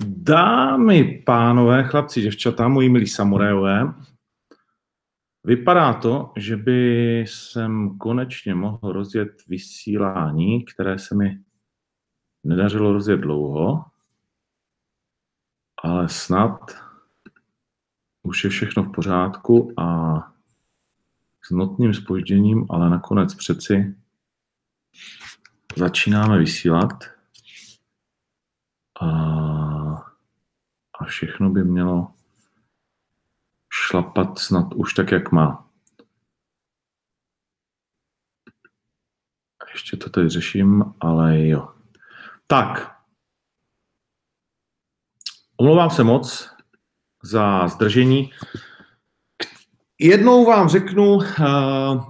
Dámy, pánové, chlapci, děvčata, moji milí samurajové, vypadá to, že by jsem konečně mohl rozjet vysílání, které se mi nedařilo rozjet dlouho, ale snad už je všechno v pořádku a s notným spožděním, ale nakonec přeci začínáme vysílat a, a všechno by mělo šlapat snad už tak, jak má. Ještě to teď řeším, ale jo. Tak. Omlouvám se moc za zdržení. Jednou vám řeknu, eh,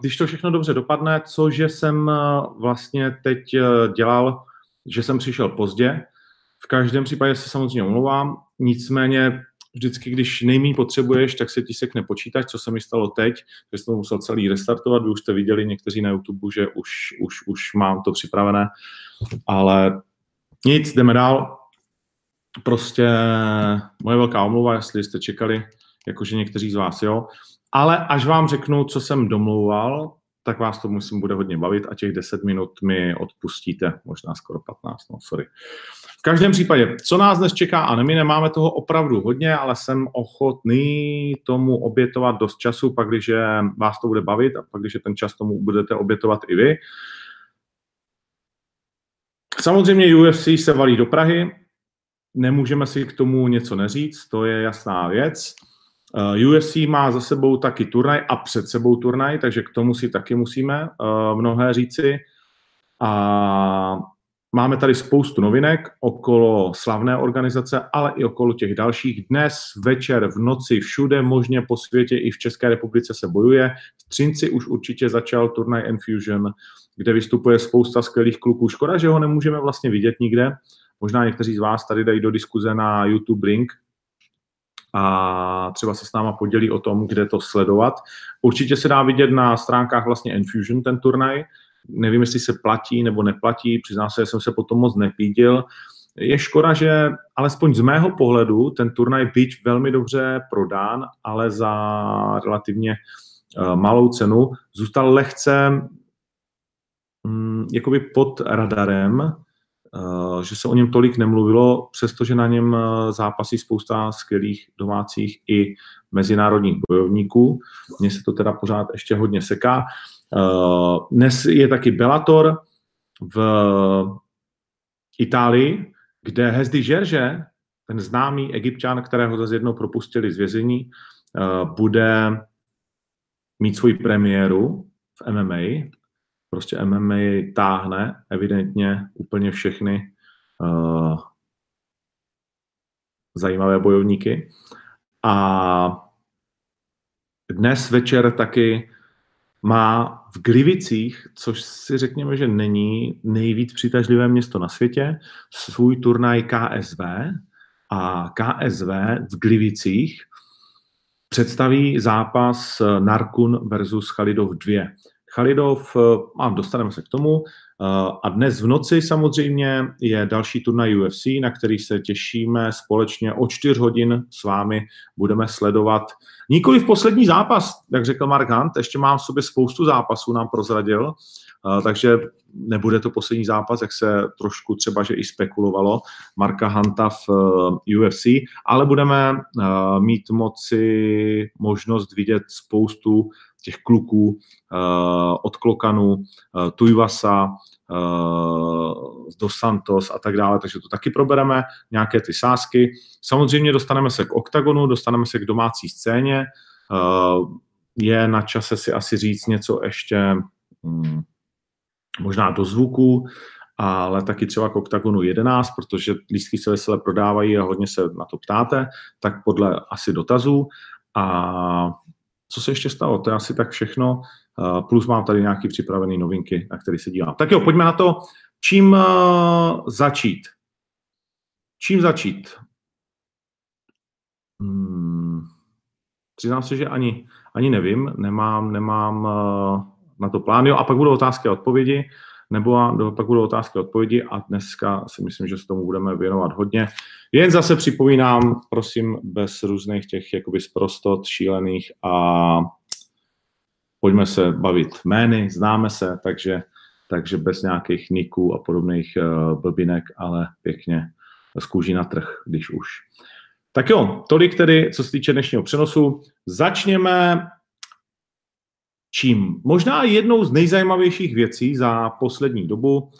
když to všechno dobře dopadne, co že jsem eh, vlastně teď eh, dělal, že jsem přišel pozdě. V každém případě se samozřejmě omlouvám, nicméně vždycky, když nejmí potřebuješ, tak se ti sekne počítač, co se mi stalo teď, že jsem to musel celý restartovat, vy už jste viděli někteří na YouTube, že už, už, už mám to připravené, ale nic, jdeme dál. Prostě moje velká omluva, jestli jste čekali, jakože někteří z vás, jo. Ale až vám řeknu, co jsem domlouval, tak vás to musím bude hodně bavit a těch 10 minut mi odpustíte, možná skoro 15, no sorry. V každém případě, co nás dnes čeká, a my nemáme toho opravdu hodně, ale jsem ochotný tomu obětovat dost času, pak když vás to bude bavit a pak když ten čas tomu budete obětovat i vy. Samozřejmě UFC se valí do Prahy, nemůžeme si k tomu něco neříct, to je jasná věc. Eh, UFC má za sebou taky turnaj a před sebou turnaj, takže k tomu si taky musíme uh, mnohé říci. A máme tady spoustu novinek okolo slavné organizace, ale i okolo těch dalších. Dnes, večer, v noci, všude možně po světě, i v České republice se bojuje. V Třinci už určitě začal turnaj Enfusion, kde vystupuje spousta skvělých kluků. Škoda, že ho nemůžeme vlastně vidět nikde. Možná někteří z vás tady dají do diskuze na YouTube link, a třeba se s náma podělí o tom, kde to sledovat. Určitě se dá vidět na stránkách vlastně Enfusion ten turnaj. Nevím, jestli se platí nebo neplatí, přiznám se, že jsem se potom moc nepídil. Je škoda, že alespoň z mého pohledu ten turnaj byť velmi dobře prodán, ale za relativně uh, malou cenu, zůstal lehce um, jakoby pod radarem, Eh, že se o něm tolik nemluvilo, přestože na něm eh, zápasí spousta skvělých domácích i mezinárodních bojovníků. Mně se to teda pořád ještě hodně seká. Eh, dnes je taky Bellator v Itálii, kde Hezdy Žerže, ten známý egyptian, kterého zase jednou propustili z vězení, bude mít svoji premiéru v MMA prostě MMA táhne evidentně úplně všechny uh, zajímavé bojovníky. A dnes večer taky má v Glivicích, což si řekněme, že není nejvíc přitažlivé město na světě, svůj turnaj KSV a KSV v Glivicích představí zápas Narkun versus Chalidov 2. Chalidov, eh, a dostaneme se k tomu. Eh, a dnes v noci samozřejmě je další turnaj UFC, na který se těšíme společně o čtyř hodin s vámi. Budeme sledovat nikoli v poslední zápas, jak řekl Mark Hunt, ještě mám v sobě spoustu zápasů, nám prozradil, eh, takže nebude to poslední zápas, jak se trošku třeba, že i spekulovalo Marka Hunta v UFC, ale budeme mít moci možnost vidět spoustu těch kluků uh, od Klokanu, uh, Tujvasa, uh, Dos Santos a tak dále, takže to taky probereme, nějaké ty sázky. Samozřejmě dostaneme se k OKTAGONu, dostaneme se k domácí scéně, je na čase si asi říct něco ještě um, možná do zvuku, ale taky třeba k OKTAGONu 11, protože lístky se vesele prodávají a hodně se na to ptáte, tak podle asi dotazů. A co se ještě stalo? To je asi tak všechno. Eh, plus mám tady nějaké připravené novinky, na které se dívám. Tak jo, pojďme na to. Čím eh, začít? Čím začít? Hmm, přiznám se, že ani, ani nevím, nemám, nemám eh, na to plán. Jo, a pak budou otázky a odpovědi. Nebo pak budou otázky a odpovědi a dneska si myslím, že se tomu budeme věnovat hodně. Jen zase připomínám, prosím, bez různých těch jakoby sprostot šílených a pojďme se bavit jmény, známe se, takže, takže bez nějakých niků a podobných uh, blbinek, ale pěkně z kůží na trh, když už. Tak jo, tolik tedy, co se týče dnešního přenosu. Začněme čím? Možná jednou z nejzajímavějších věcí za poslední dobu,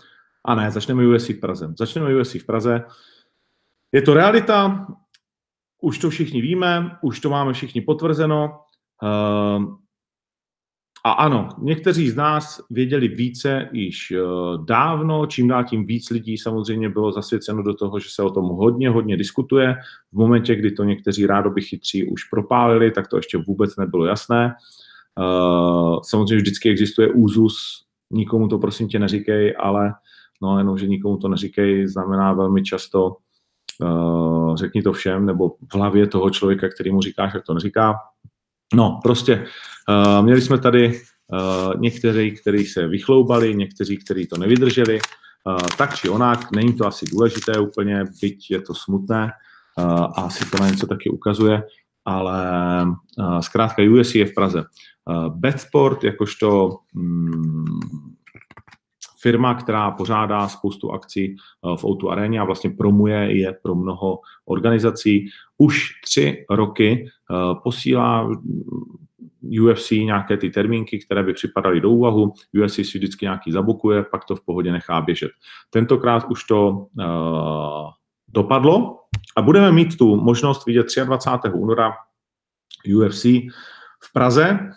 a ne, začneme USC v Praze. Začneme USC v Praze. Je to realita, už to všichni víme, už to máme všichni potvrzeno. Ehm, a ano, někteří z nás věděli více již eh, dávno, čím dál tím víc lidí samozřejmě bylo zasvěceno do toho, že se o tom hodně, hodně diskutuje. V momentě, kdy to někteří rádoby chytří už propálili, tak to ještě vůbec nebylo jasné. Eh, samozřejmě vždycky existuje úzus, nikomu to prosím tě neříkej, ale no jenom, že nikomu to neříkej, znamená velmi často uh, řekni to všem, nebo v hlavě toho člověka, který mu říkáš, jak to neříká. No, prostě uh, měli jsme tady uh, někteří, kteří se vychloubali, někteří, kteří to nevydrželi, uh, tak či onak, není to asi důležité úplně, byť je to smutné uh, a asi to na něco taky ukazuje, ale zkrátka USC je v Praze. Uh, Betsport, jakožto um, firma, která pořádá spoustu akcí v O2 aréně a vlastně promuje je pro mnoho organizací. Už tři roky posílá UFC nějaké ty termínky, které by připadaly do úvahu, UFC si vždycky nějaký zabukuje, pak to v pohodě nechá běžet. Tentokrát už to uh, dopadlo a budeme mít tu možnost vidět 23. února UFC v Praze.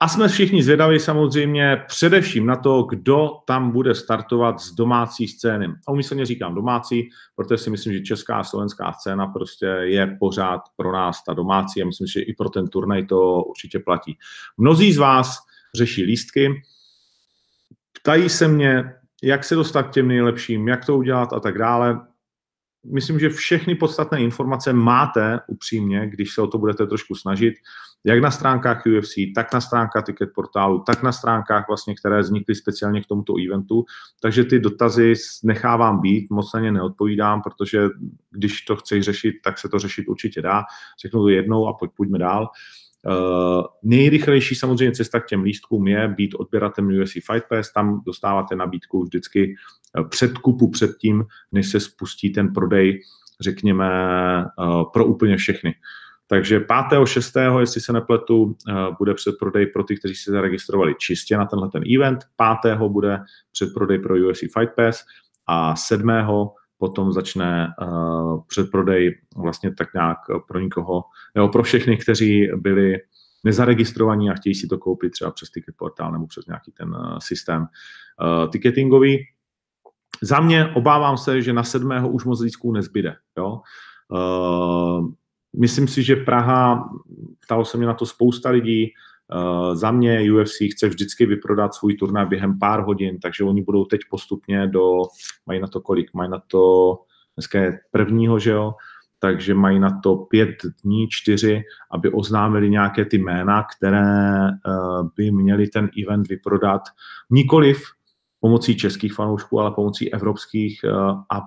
A jsme všichni zvědaví samozřejmě především na to, kdo tam bude startovat z domácí scény. A umyslně říkám domácí, protože si myslím, že česká a slovenská scéna prostě je pořád pro nás ta domácí a myslím, že i pro ten turnaj to určitě platí. Mnozí z vás řeší lístky, ptají se mě, jak se dostat k těm nejlepším, jak to udělat a tak dále myslím, že všechny podstatné informace máte upřímně, když se o to budete trošku snažit, jak na stránkách UFC, tak na stránkách ticket portálu, tak na stránkách vlastně, které vznikly speciálně k tomuto eventu. Takže ty dotazy nechávám být, moc na ně neodpovídám, protože když to chceš řešit, tak se to řešit určitě dá. Řeknu to jednou a pojď, pojďme dál. Uh, Uh, nejrychlejší samozřejmě cesta k těm lístkům je být odběratelem UFC Fight Pass, tam dostáváte nabídku vždycky eh, předkupu před tím, než se spustí ten prodej, řekněme, uh, pro úplně všechny. Takže 5. 6. jestli se nepletu, uh, bude předprodej pro ty, kteří se zaregistrovali čistě na tenhle ten event, 5. bude předprodej pro UFC Fight Pass a 7 potom začne uh, předprodej vlastně tak nějak pro nikoho, nebo pro všechny, kteří byli nezaregistrovaní a chtějí si to koupit třeba přes ticket portál nebo přes nějaký ten uh, systém ticketingový. Za mě obávám se, že na sedmého už moc lístků nezbyde. Jo? Myslím si, že Praha, ptalo se mě na to spousta lidí, Uh, za mě UFC chce vždycky vyprodat svůj turnaj během pár hodin, takže oni budou teď postupně do, mají na to kolik, mají na to, dneska je prvního, že jo, takže mají na to pět dní, čtyři, aby oznámili nějaké ty jména, které uh, by měli ten event vyprodat. Nikoliv pomocí českých fanoušků, ale pomocí evropských uh, a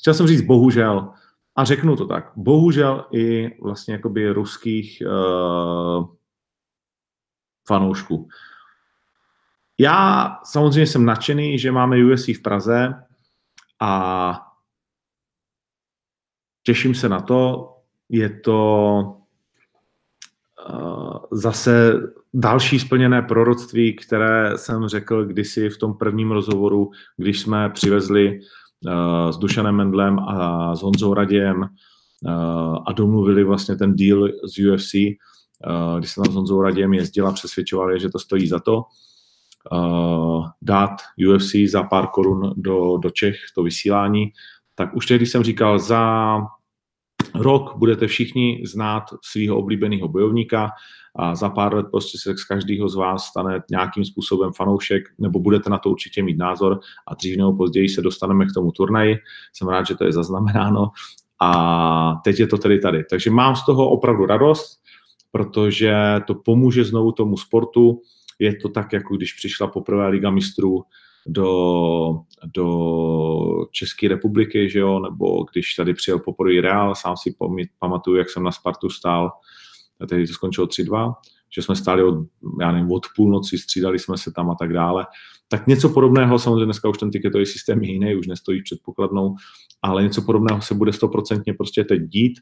chtěl jsem říct bohužel, a řeknu to tak, bohužel i vlastně jakoby ruských uh, fanoušků. Já samozřejmě jsem nadšený, že máme USC v Praze a těším se na to. Je to uh, zase další splněné proroctví, které jsem řekl kdysi v tom prvním rozhovoru, když jsme přivezli s Dušanem Mendlem a s Honzou Radějem eh, a domluvili vlastně ten deal z UFC, eh, když se tam s Honzou Radějem jezdila, přesvědčovali, že to stojí za to, dát UFC za pár korun do, do Čech, to vysílání, tak už tehdy jsem říkal, za rok budete všichni znát svého oblíbeného bojovníka a za pár let prostě se z každého z vás stane nějakým způsobem fanoušek, nebo budete na to určitě mít názor a dřív nebo později se dostaneme k tomu turnaji. Jsem rád, že to je zaznamenáno a teď je to tedy tady. Takže mám z toho opravdu radost, protože to pomůže znovu tomu sportu je to tak, jako když přišla poprvé Liga mistrů do, do České republiky, že jo, nebo když tady přijel poprvé Real, sám si pamatuju, jak jsem na Spartu stál, a tehdy to skončilo 3-2, že jsme stáli od, já nevím, od půlnoci, střídali jsme se tam a tak dále. Tak něco podobného, samozřejmě dneska už ten tiketový systém je jiný, už nestojí před pokladnou, ale něco podobného se bude stoprocentně prostě teď dít.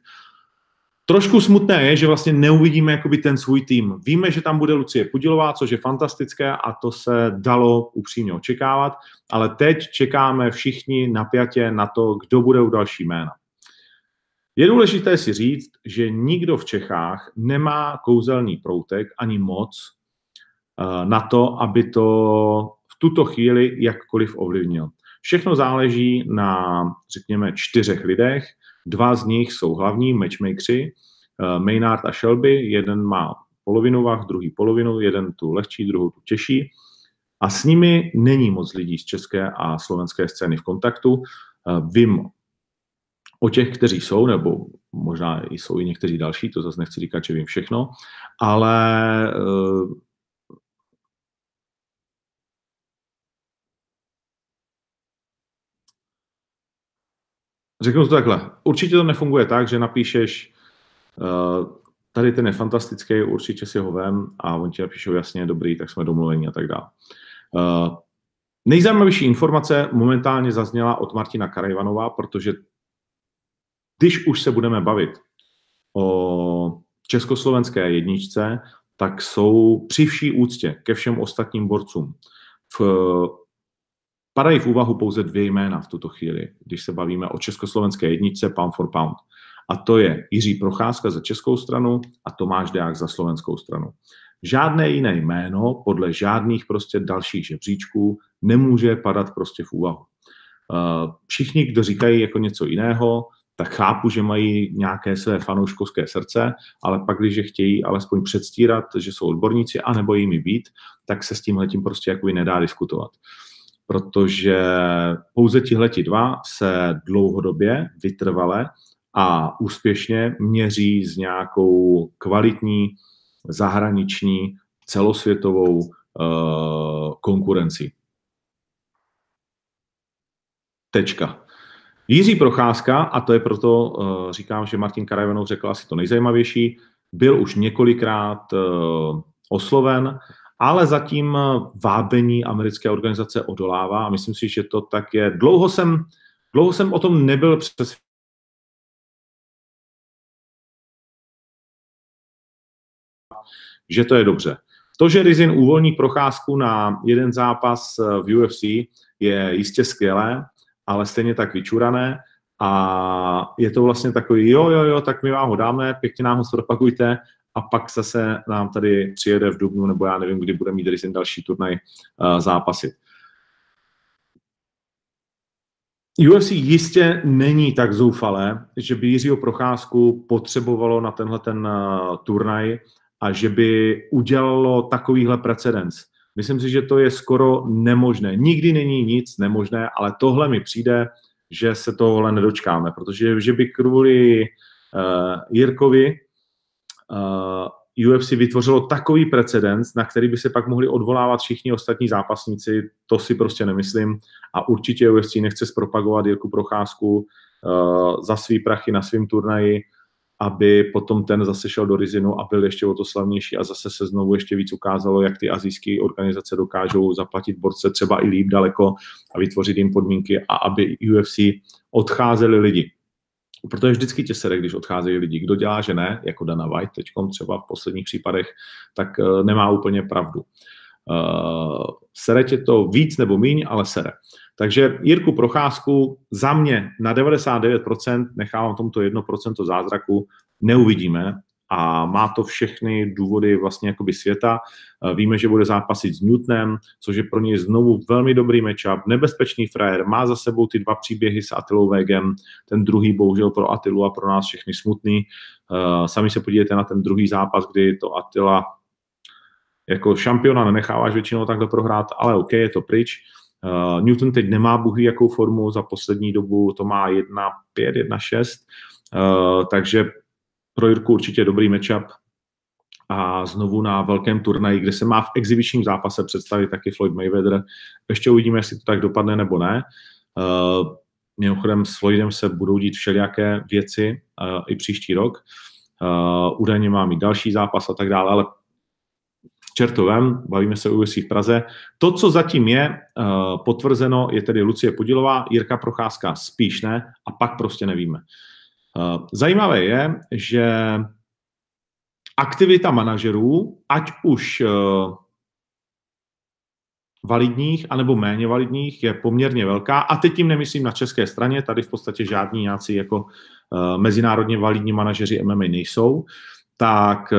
Trošku smutné je, že vlastně neuvidíme jakoby ten svůj tým. Víme, že tam bude Lucie Pudilová, což je fantastické a to se dalo upřímně očekávat, ale teď čekáme všichni napjatě na to, kdo bude u další jména. Je důležité si říct, že nikdo v Čechách nemá kouzelný proutek ani moc eh, na to, aby to v tuto chvíli jakkoliv ovlivnil. Všechno záleží na, řekněme, čtyřech lidech. Dva z nich jsou hlavní matchmakeri, eh, Maynard a Shelby. Jeden má polovinu vah, druhý polovinu, jeden tu lehčí, druhou tu těžší. A s nimi není moc lidí z české a slovenské scény v kontaktu. Eh, vím o těch, kteří jsou, nebo možná jsou i někteří další, to zase nechci říkat, že vím všechno, ale Řeknu to takhle. Určitě to nefunguje tak, že napíšeš uh, tady ten je fantastický, určitě si ho vem a on ti napíšou jasně, dobrý, tak jsme domluveni a tak dále. Uh, nejzajímavější informace momentálně zazněla od Martina Karajvanova, protože když už se budeme bavit o československé jedničce, tak jsou při vší úctě ke všem ostatním borcům. V, padají v úvahu pouze dvě jména v tuto chvíli, když se bavíme o československé jedničce pound for pound. A to je Jiří Procházka za českou stranu a Tomáš Deák za slovenskou stranu. Žádné jiné jméno podle žádných prostě dalších žebříčků nemůže padat prostě v úvahu. Eh, všichni, kdo říkají jako něco jiného, tak chápu, že mají nějaké své fanouškovské srdce, ale pak, když chtějí alespoň předstírat, že jsou odborníci, anebo jimi být, tak se s tímhle tím prostě jakoby nedá diskutovat. Protože pouze tihleti dva se dlouhodobě, vytrvale a úspěšně měří s nějakou kvalitní zahraniční celosvětovou uh, konkurenci. Tečka. Jiří Procházka, a to je proto, uh, říkám, že Martin Karajvanov řekl asi to nejzajímavější, byl už několikrát uh, osloven, ale zatím vábení americké organizace odolává a myslím si, že to tak je. Dlouho jsem, dlouho jsem o tom nebyl přes že to je dobře. To, že Rizin uvolní procházku na jeden zápas v UFC, je jistě skvělé, ale stejně tak vyčurané a je to vlastně takový, jo, jo, jo, tak my vám ho dáme, pěkně nám ho propagujte a pak zase nám tady přijede v Dubnu, nebo já nevím, kdy bude mít Rizin další turnaj uh, zápasit. UFC jistě není tak zoufalé, že by Jiřího Procházku potřebovalo na tenhle ten uh, turnaj a že by udělalo takovýhle precedens. Myslím si, že to je skoro nemožné. Nikdy není nic nemožné, ale tohle mi přijde, že se tohle nedočkáme, protože že by kvůli uh, Jirkovi eh, UFC vytvořilo takový precedens, na který by se pak mohli odvolávat všichni ostatní zápasníci, to si prostě nemyslím. A určitě UFC nechce zpropagovat Jirku Procházku uh, za svý prachy na svém turnaji, aby potom ten zase šel do Rizinu a byl ještě o to slavnější a zase se znovu ještě víc ukázalo, jak ty azijské organizace dokážou zaplatit borce třeba i líp daleko a vytvořit jim podmínky a aby UFC odcházeli lidi. Protože vždycky tě sere, když odcházejí lidi. Kdo dělá, že ne, jako Dana White teď třeba v posledních případech, tak uh, nemá úplně pravdu. Uh, sere tě to víc nebo míň, ale sere. Takže Jirku Procházku za mě na 99% nechávám tomto 1% zázraku, neuvidíme a má to všechny důvody vlastně jakoby světa. Eh, víme, že bude zápasit s Newtonem, což je pro něj znovu velmi dobrý matchup, nebezpečný frajer, má za sebou ty dva příběhy s Atilou Vegem, ten druhý bohužel pro Atilu a pro nás všechny smutný. Eh, sami se podívejte na ten druhý zápas, kdy to Atila jako šampiona nenecháváš většinou takhle prohrát, ale OK, je to pryč. Uh, Newton teď nemá bohy jakou formu, za poslední dobu to má 1-5, 1-6, uh, takže pro Jirku určitě dobrý matchup a znovu na velkém turnaji, kde se má v exibičním zápase představit taky Floyd Mayweather. Ještě uvidíme, jestli to tak dopadne nebo ne. Uh, mimochodem s Floydem se budou dít všelijaké věci uh, i příští rok. Uh, údajně má mít další zápas a tak dále, ale čertovem, bavíme se o UFC v Praze. To, co zatím je potvrzeno, je tedy Lucie Podilová, Jirka Procházka spíš ne a pak prostě nevíme. Uh, zajímavé je, že aktivita manažerů, ať už uh, validních anebo méně validních, je poměrně velká. A teď tím nemyslím na české straně, tady v podstatě žádní nějací jako uh, mezinárodně validní manažeři MMA nejsou, tak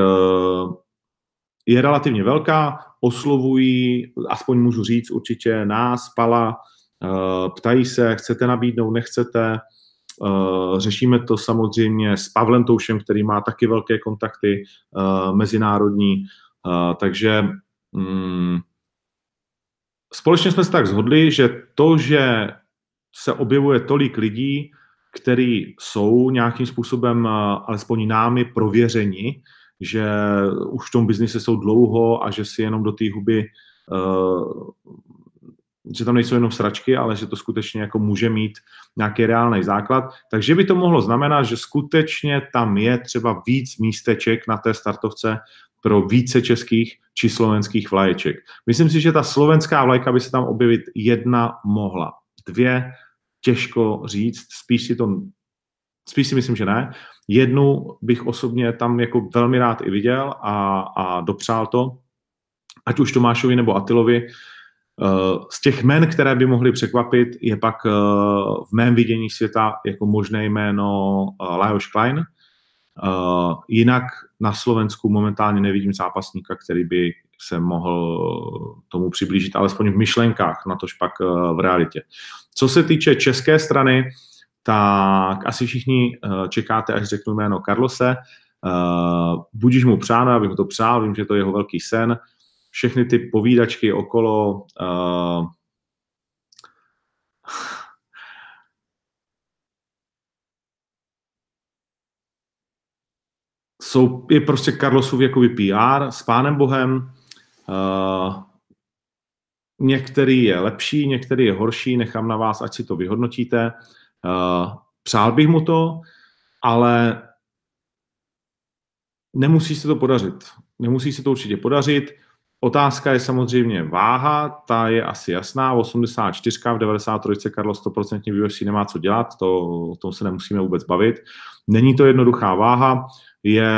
je relativně velká, oslovují, aspoň můžu říct určitě nás, Pala, ptají se, chcete nabídnout, nechcete, řešíme to samozřejmě s Pavlem Toušem, který má taky velké kontakty uh, mezinárodní, uh, takže um, společně jsme se tak zhodli, že to, že se objevuje tolik lidí, kteří jsou nějakým způsobem alespoň námi prověřeni, že už v tom biznise jsou dlouho a že si jenom do té huby že tam nejsou jenom sračky, ale že to skutečně jako může mít nějaký reálný základ. Takže by to mohlo znamenat, že skutečně tam je třeba víc místeček na té startovce pro více českých či slovenských vlaječek. Myslím si, že ta slovenská vlajka by se tam objevit jedna mohla. Dvě, těžko říct, spíš si to, spíš si myslím, že ne. Jednu bych osobně tam jako velmi rád i viděl a, a dopřál to, ať už Tomášovi nebo Atilovi, z těch men, které by mohly překvapit, je pak eh, v mém vidění světa jako možné jméno eh, Lajos Klein. Jinak na Slovensku momentálně nevidím zápasníka, který by se mohl tomu přiblížit, alespoň v myšlenkách, na tož pak v realitě. Co se týče české strany, tak asi všichni čekáte, až řeknu jméno Carlose. Budíš mu přáno, abych mu to přál, vím, že to je jeho velký sen všechny ty povídačky okolo uh, jsou, je prostě Carlosův jakoby PR s pánem Bohem. Uh, některý je lepší, některý je horší, nechám na vás, ať si to vyhodnotíte. Uh, přál bych mu to, ale nemusí se to podařit. Nemusí se to určitě podařit. Otázka je samozřejmě váha, ta je asi jasná, 84 v 93 Karlo 100% v UFC nemá co dělat, to, o tom se nemusíme vůbec bavit. Není to jednoduchá váha, je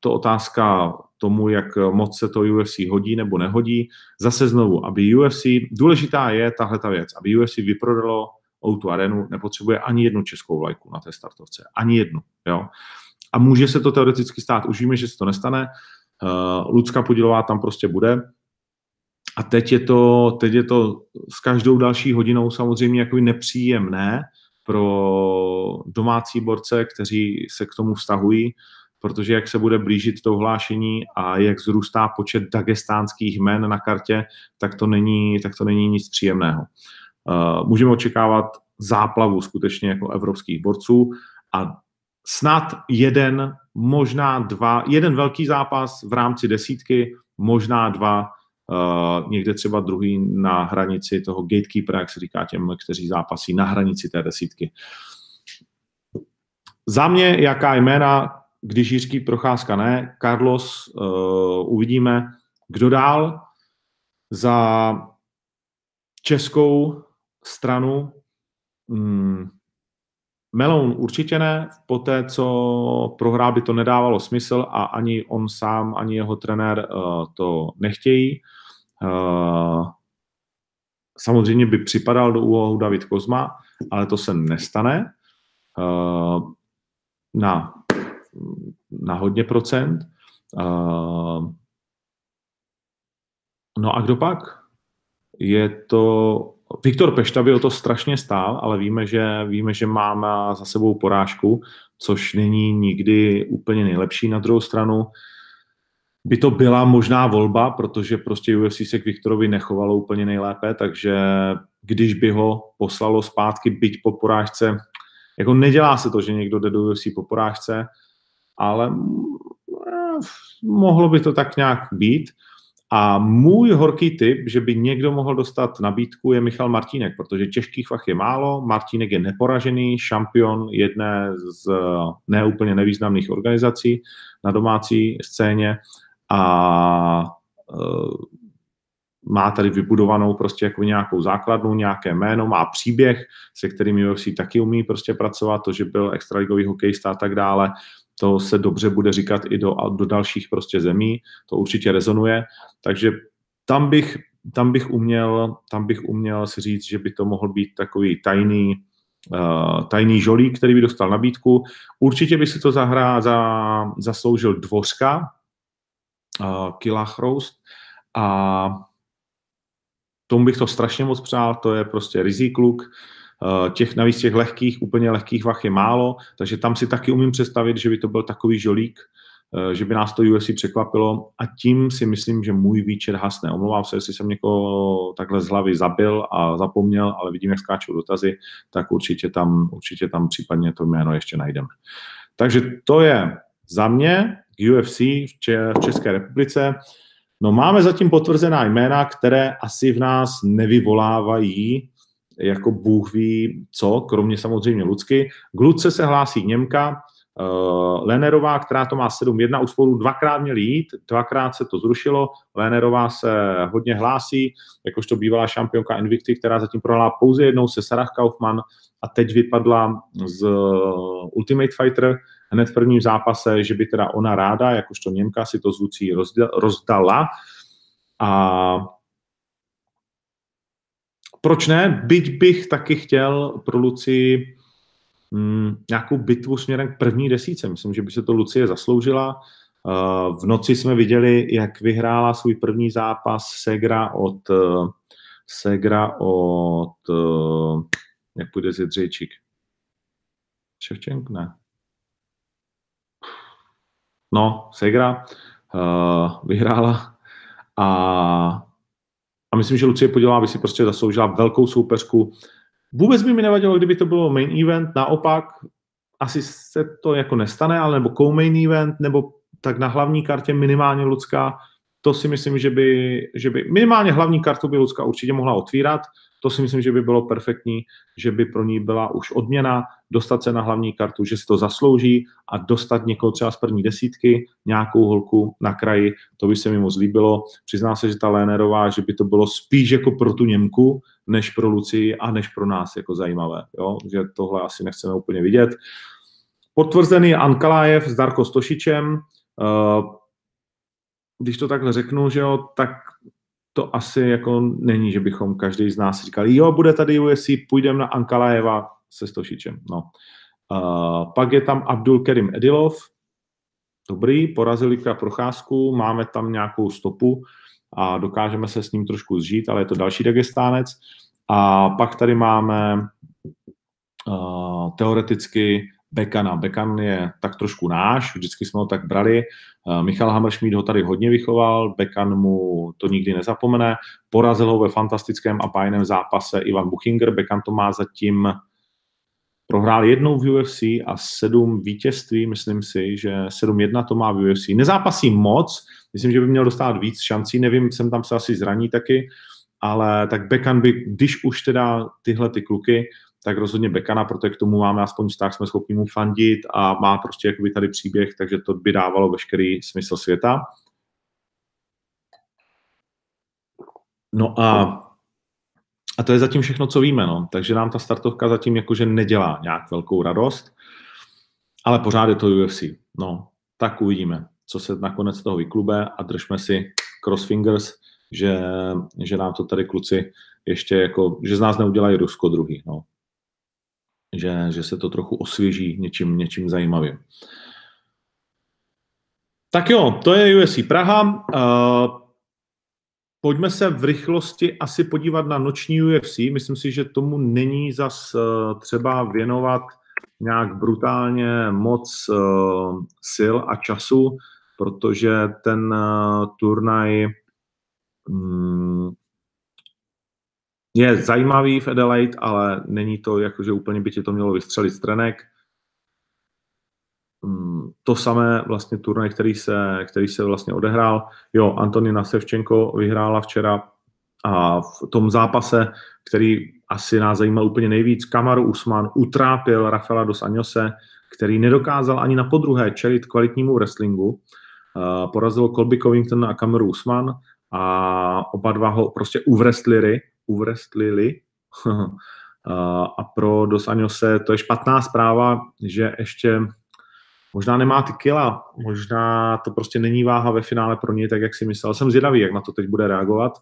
to otázka tomu, jak moc se to UFC hodí nebo nehodí. Zase znovu, aby UFC, důležitá je tahle ta věc, aby UFC vyprodalo o arenu, nepotřebuje ani jednu českou vlajku na té startovce, ani jednu, jo. A může se to teoreticky stát, už víme, že se to nestane, Lucka Podilová tam prostě bude. A teď je to, teď je to s každou další hodinou samozřejmě jako nepříjemné pro domácí borce, kteří se k tomu vztahují, protože jak se bude blížit to hlášení a jak zrůstá počet dagestánských jmen na kartě, tak to není, tak to není nic příjemného. Uh, můžeme očekávat záplavu skutečně jako evropských borců a snad jeden, možná dva, jeden velký zápas v rámci desítky, možná dva, uh, někde třeba druhý na hranici toho gatekeepera, jak se říká těm, kteří zápasí na hranici té desítky. Za mě, jaká jména, když Jiřký Procházka ne, Carlos, uh, uvidíme, kdo dál za českou stranu. Hmm, Meloun určitě ne, po té, co prohrál, by to nedávalo smysl a ani on sám, ani jeho trenér uh, to nechtějí. Uh, samozřejmě by připadal do úvahu David Kozma, ale to se nestane uh, na, na hodně procent. No a kdo pak? Je to Viktor Pešta by o to strašně stál, ale víme, že, víme, že má za sebou porážku, což není nikdy úplně nejlepší. Na druhou stranu by to byla možná volba, protože prostě UFC se k Viktorovi nechovalo úplně nejlépe, takže když by ho poslalo zpátky, byť po porážce, jako nedělá se to, že někdo jde do UFC po porážce, ale mohlo by to tak nějak být. A můj horký tip, že by někdo mohl dostat nabídku, je Michal Martínek, protože těžkých fach je málo, Martínek je neporažený, šampion jedné z neúplně nevýznamných organizací na domácí scéně a uh, má tady vybudovanou prostě jako nějakou základnu, nějaké jméno, má příběh, se kterým UFC taky umí prostě pracovat, to, že byl extraligový hokejista a tak dále, to se dobře bude říkat i do, do dalších prostě zemí, to určitě rezonuje, takže tam bych, tam bych uměl, tam bych uměl si říct, že by to mohl být takový tajný, uh, tajný žolík, který by dostal nabídku. Určitě by si to zahrá, za, zasloužil Dvořka, uh, Kilach Roast a tomu bych to strašně moc přál, to je prostě rizí kluk, Eh, těch, navíc těch lehkých, úplně lehkých vach je málo, takže tam si taky umím představit, že by to byl takový žolík, eh, že by nás to UFC překvapilo a tím si myslím, že můj výčet hasne. Omlouvám se, jestli jsem někoho takhle z hlavy zabil a zapomněl, ale vidím, jak skáčou dotazy, tak určitě tam, určitě tam případně to jméno ještě najdeme. Takže to je za mě UFC v České republice. No máme zatím potvrzená jména, které asi v nás nevyvolávají jako Bůh ví co, kromě samozřejmě Lucky. K Luce se hlásí Němka, uh, Lenerová, která to má 7-1, už spolu dvakrát měli jít, dvakrát se to zrušilo, Lenerová se hodně hlásí, jakožto bývalá šampionka Invicty, která zatím prohrála pouze jednou se Sarah Kaufmann a teď vypadla z Ultimate Fighter hned v prvním zápase, že by teda ona ráda, jakožto Němka si to zvucí rozdala a proč ne? Byť bych taky chtěl pro Luci mm, nějakou bitvu směrem k první desíce. Myslím, že by se to Lucie zasloužila. Uh, v noci jsme viděli, jak vyhrála svůj první zápas Segra od uh, Segra od uh, jak půjde z Jedřejčík? Ševčenk? Ne. No, Segra uh, vyhrála a myslím, že Lucie Podělá by si prostě zasloužila velkou soupeřku. Vůbec by mi nevadilo, kdyby to bylo main event, naopak asi se to jako nestane, ale nebo co-main event, nebo tak na hlavní kartě minimálně Lucka, to si myslím, že by, že by minimálně hlavní kartu by Lucka určitě mohla otvírat, to si myslím, že by bylo perfektní, že by pro ní byla už odměna, dostat se na hlavní kartu, že si to zaslouží a dostat někoho třeba z první desítky, nějakou holku na kraji, to by se mi moc líbilo. Přizná se, že ta Lénerová, že by to bylo spíš jako pro tu Němku, než pro Lucii a než pro nás jako zajímavé. Jo? Že tohle asi nechceme úplně vidět. Potvrzený je Ankalájev s Darko Stošičem. Eh, když to takhle řeknu, že jo, tak to asi jako není, že bychom každý z nás říkali, jo, bude tady UFC, půjdeme na Ankalajeva se Stošičem. No. Uh, pak je tam Abdul Kerim Edilov, dobrý, porazil Lika Procházku, máme tam nějakou stopu a dokážeme se s ním trošku zžít, ale je to další Dagestánec. A pak tady máme uh, teoreticky Bekana. Bekan je tak trošku náš, vždycky jsme ho tak brali. Eh, Michal Hammerschmidt ho tady hodně vychoval, Bekan mu to nikdy nezapomene. Porazil ho ve fantastickém a bajném zápase Ivan Buchinger. Bekan to má zatím prohrál jednou v UFC a sedm vítězství, myslím si, že 7-1 to má v UFC. Nezápasí moc, myslím, že by měl dostat víc šancí, nevím, jsem tam se asi zraní taky, ale tak Bekan by, když už teda tyhle ty kluky, tak rozhodně Bekana, protože k tomu máme aspoň vztah, jsme schopni mu fandit a má prostě jakoby tady příběh, takže to by dávalo veškerý smysl světa. No a, a to je zatím všechno, co víme, no. takže nám ta startovka zatím jakože nedělá nějak velkou radost, ale pořád je to UFC. No, tak uvidíme, co se nakonec toho vyklube a držme si crossfingers, že, že nám to tady kluci ještě jako, že z nás neudělají Rusko druhý. No že, že se to trochu osvěží něčím, něčím zajímavým. Tak jo, to je USC Praha. Uh, pojďme se v rychlosti asi podívat na noční UFC. Myslím si, že tomu není zas uh, třeba věnovat nějak brutálně moc uh, sil a času, protože ten uh, turnaj um, je zajímavý v Adelaide, ale není to jako, že úplně by ti to mělo vystřelit z trenek. Hmm, to samé vlastně turnaj, který se, který se vlastně odehrál. Jo, Antonina Sevčenko vyhrála včera a v tom zápase, který asi nás zajímal úplně nejvíc, Kamaru Usman utrápil Rafaela dos Anjose, který nedokázal ani na podruhé čelit kvalitnímu wrestlingu. Uh, porazil Colby Covington a Kamaru Usman a oba dva ho prostě uvrestlili, uvrestlili. a pro Dos Anjose to je špatná zpráva, že ještě možná nemá ty kila, možná to prostě není váha ve finále pro něj, tak jak si myslel. Jsem zvědavý, jak na to teď bude reagovat.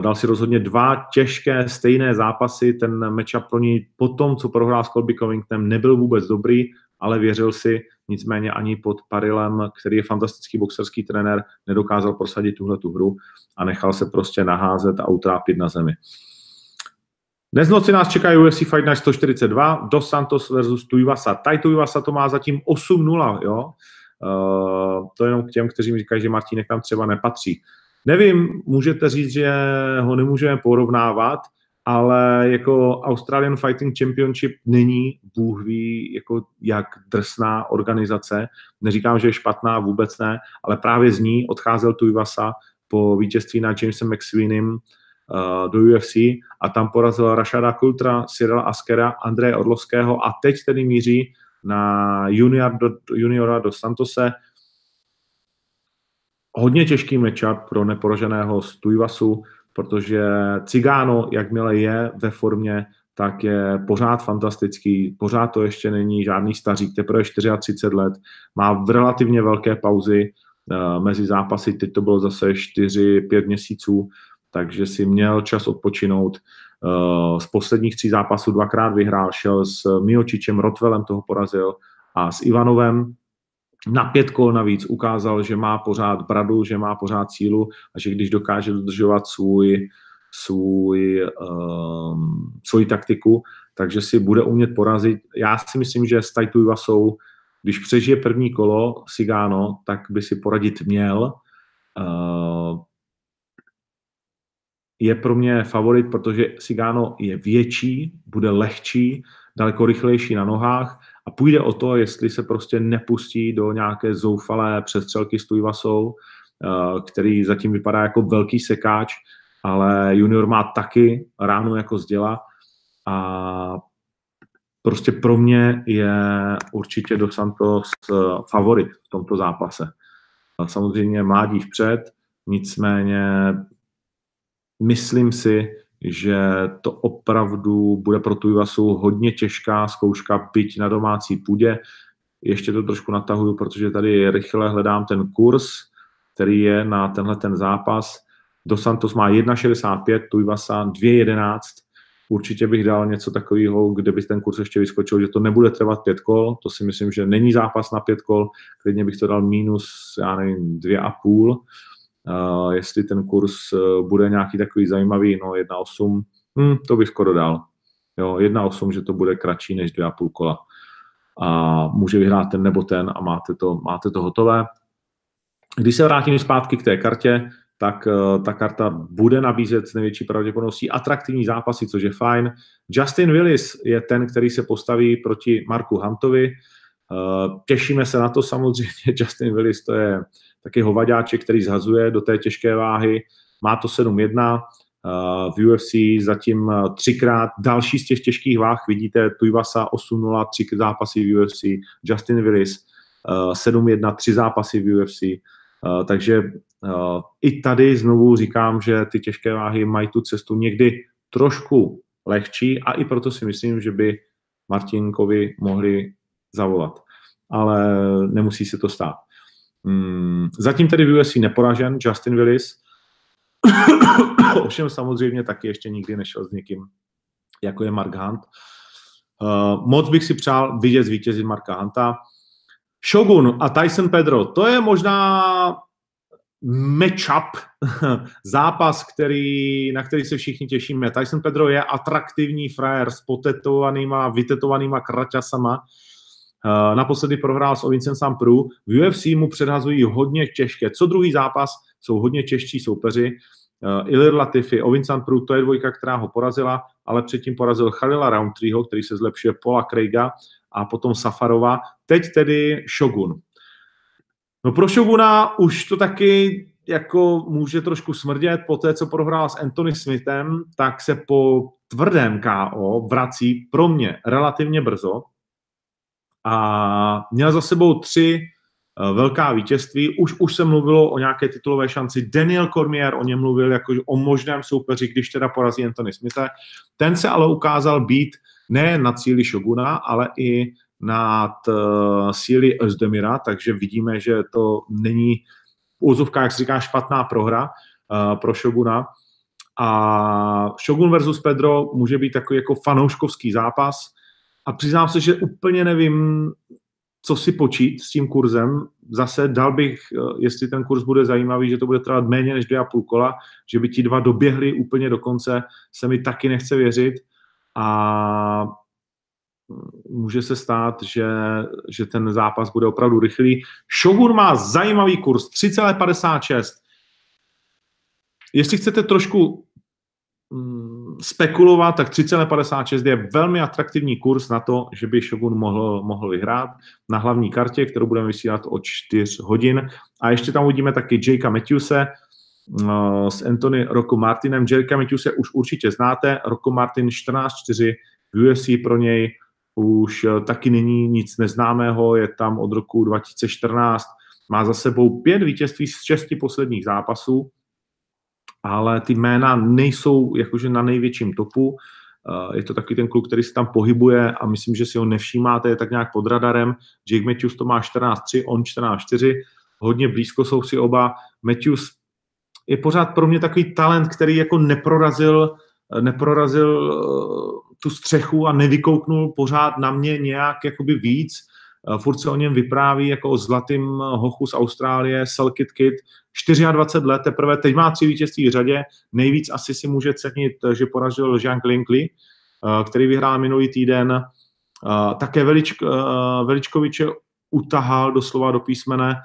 Dal si rozhodně dva těžké stejné zápasy. Ten matchup pro něj po tom, co prohrál s Colby Covingtonem, nebyl vůbec dobrý, ale věřil si, nicméně ani pod Parilem, který je fantastický boxerský trenér, nedokázal prosadit tuhle tu hru a nechal se prostě naházet a utrápit na zemi. Dnes noci nás čeká UFC Fight Night 142, Dos Santos versus Tuivasa. Tai Tuivasa to má zatím 8-0, jo. Uh, to jenom k těm, kteří mi říkají, že Martínek tam třeba nepatří. Nevím, můžete říct, že ho nemůžeme porovnávat, ale jako Australian Fighting Championship není, Bůh ví, jako jak drsná organizace. Neříkám, že je špatná, vůbec ne, ale právě z ní odcházel Tuivasa po vítězství nad Jamesem McSweenem uh, do UFC a tam porazil Rashada Kultra, Cyrila Askera, Andreje Orlovského a teď tedy míří na junior do, juniora do Santose, hodně těžký matchup pro neporaženého Stujvasu, protože Cigáno, jakmile je ve formě, tak je pořád fantastický, pořád to ještě není žádný stařík, teprve 34 let, má v relativně velké pauzy uh, mezi zápasy, teď to bylo zase 4-5 měsíců, takže si měl čas odpočinout. Uh, z posledních tří zápasů dvakrát vyhrál, šel s Miočičem, Rotvelem toho porazil a s Ivanovem, na pět kol navíc ukázal, že má pořád bradu, že má pořád sílu a že když dokáže dodržovat svůj, svůj, um, svoji taktiku, takže si bude umět porazit. Já si myslím, že s Taituiva jsou, když přežije první kolo Sigano, tak by si poradit měl. Uh, je pro mě favorit, protože Sigano je větší, bude lehčí, daleko rychlejší na nohách a půjde o to, jestli se prostě nepustí do nějaké zoufalé přestřelky s Tujvasou, eh, který zatím vypadá jako velký sekáč, ale junior má taky ránu jako zděla a prostě pro mě je určitě Dos Santos eh, favorit v tomto zápase. Samozřejmě mládí vpřed, nicméně myslím si, že to opravdu bude pro Tuivasu hodně těžká zkouška, byť na domácí půdě. Ještě to trošku natahuju, protože tady rychle hledám ten kurz, který je na tenhle ten zápas. Do Santos má 1,65, Tuivasa 2,11. Určitě bych dal něco takového, kde by ten kurz ještě vyskočil, že to nebude trvat pět kol. To si myslím, že není zápas na pět kol. Klidně bych to dal minus, já nevím, dvě a půl Jestli ten kurz uh, bude nějaký takový zajímavý, no 1,8, hm, to bych skoro dal. Jo, 1,8, že to bude kratší než 2,5 kola. A může vyhrát ten nebo ten a máte to, máte to hotové. Když se vrátím zpátky k té kartě, tak uh, ta karta bude nabízet s největší pravděpodobností atraktivní zápasy, což je fajn. Justin Willis je ten, který se postaví proti Marku Huntovi. Uh, těšíme se na to samozřejmě. Justin Willis to je taky hovaďáček, který zhazuje do té těžké váhy. Má to 7-1, uh, v UFC zatím uh, třikrát další z těch těžkých váh, vidíte Tuivasa 8-0, tři zápasy v UFC, Justin Willis 7-1, uh, tři zápasy v UFC, takže i tady znovu říkám, že ty těžké váhy mají tu cestu někdy trošku lehčí a i proto si myslím, že by Martinkovi mohli zavolat. Ale nemusí se to stát. Hmm, zatím tedy v UFC neporažen Justin Willis, ovšem samozřejmě taky ještě nikdy nešel s někým, jako je Mark Hunt. Uh, moc bych si přál vidět zvítězit Marka Hunta. Shogun a Tyson Pedro, to je možná matchup, zápas, který, na který se všichni těšíme. Tyson Pedro je atraktivní frajer s potetovanýma, vytetovanýma kraťasama, naposledy prohrál s Ovincem Sampru. V UFC mu předhazují hodně těžké. Co druhý zápas jsou hodně těžší soupeři. Uh, Ilir Latifi, Ovin Sampru, to je dvojka, která ho porazila, ale předtím porazil Khalila Roundtreeho, který se zlepšuje, Paula Craiga a potom Safarova. Teď tedy Shogun. No pro Shoguna už to taky jako může trošku smrdět po té, co prohrál s Anthony Smithem, tak se po tvrdém KO vrací pro mě relativně brzo a měl za sebou tři eh, velká vítězství. Už, už se mluvilo o nějaké titulové šanci. Daniel Cormier o něm mluvil jako o možném soupeři, když teda porazí Anthony Smithe. Ten se ale ukázal být ne na cíli Shoguna, ale i nad uh, síly Özdemira, takže vidíme, že to není úzovka, jak se říká, špatná prohra uh, pro Shoguna. A Shogun versus Pedro může být takový jako fanouškovský zápas. A přiznám se, že úplně nevím, co si počít s tím kurzem. Zase dal bych, eh, jestli ten kurz bude zajímavý, že to bude trvat méně než dvě a půl kola, že by ti dva doběhli úplně do konce, se mi taky nechce věřit. A může se stát, že, že ten zápas bude opravdu rychlý. Shogun má zajímavý kurz 3,56. Jestli chcete trošku spekulovat, tak 3,56 je velmi atraktivní kurz na to, že by Shogun mohl, mohl vyhrát na hlavní kartě, kterou budeme vysílat o 4 hodin. A ještě tam uvidíme taky Jakea Matthewse uh, s Anthony Rocco Martinem. Jakea Matthewse už určitě znáte. Rocco Martin 14-4 v UFC pro něj už eh, taky není nic neznámého, je tam od roku 2014, má za sebou pět vítězství z šesti posledních zápasů, ale ty jména nejsou jakože na největším topu. Eh, je to taky ten kluk, který se tam pohybuje a myslím, že si ho nevšímáte, je tak nějak pod radarem. Jake Matthews to má 14-3, on 14-4, hodně blízko jsou si oba. Matthews je pořád pro mě takový talent, který jako neprorazil, neprorazil eh, tu střechu a nevykouknul pořád na mě nějak jakoby víc. Eh, furt se o něm vypráví jako o zlatým hochu z Austrálie, Selkit Kid, 24 let teprve, teď má tři vítězství v řadě, nejvíc asi si může cenit, že poražil Jean Klinkley, eh, který vyhrál minulý týden. Eh, také Veličk, Veličkoviče utahal doslova do písmene.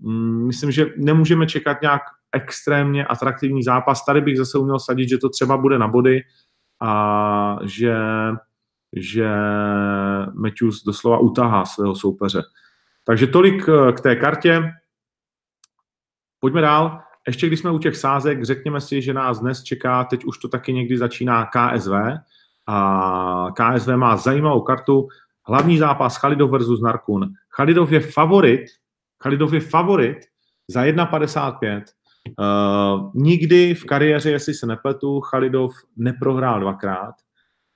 Mm, myslím, že nemůžeme čekat nějak extrémně atraktivní zápas. Tady bych zase uměl sadit, že to třeba bude na body, a že, že Matthews doslova utahá svého soupeře. Takže tolik eh, k té kartě. Pojďme dál. Ještě když jsme u těch sázek, řekněme si, že nás dnes čeká, teď už to taky někdy začíná KSV a KSV má zajímavou kartu. Hlavní zápas Chalidov versus Narkun. Chalidov je favorit, Chalidov je favorit za 1,55 Uh, nikdy v kariéře, jestli se nepletu, Chalidov neprohrál dvakrát.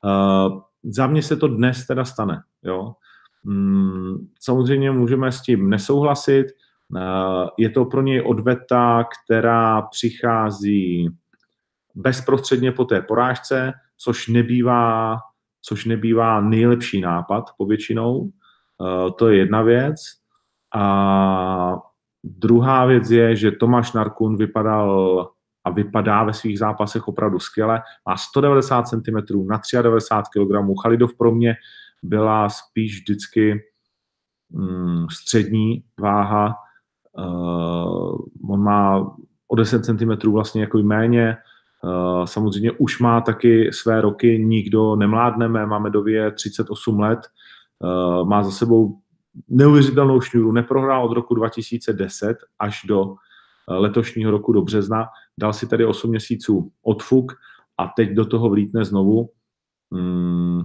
Uh, za mě se to dnes teda stane. Jo? Um, samozřejmě můžeme s tím nesouhlasit. Uh, je to pro něj odveta, která přichází bezprostředně po té porážce, což nebývá, což nebývá nejlepší nápad povětšinou. Uh, to je jedna věc. A Druhá věc je, že Tomáš Narkun vypadal a vypadá ve svých zápasech opravdu skvěle. Má 190 cm na 93 kg. Chalidov pro mě byla spíš vždycky mm, střední váha. Uh, on má o 10 cm vlastně jako méně. Uh, samozřejmě už má taky své roky, nikdo nemládneme, máme dově 38 let. Uh, má za sebou neuvěřitelnou šňůru, neprohrál od roku 2010 až do letošního roku do března, dal si tady 8 měsíců odfuk a teď do toho vlítne znovu. Hmm.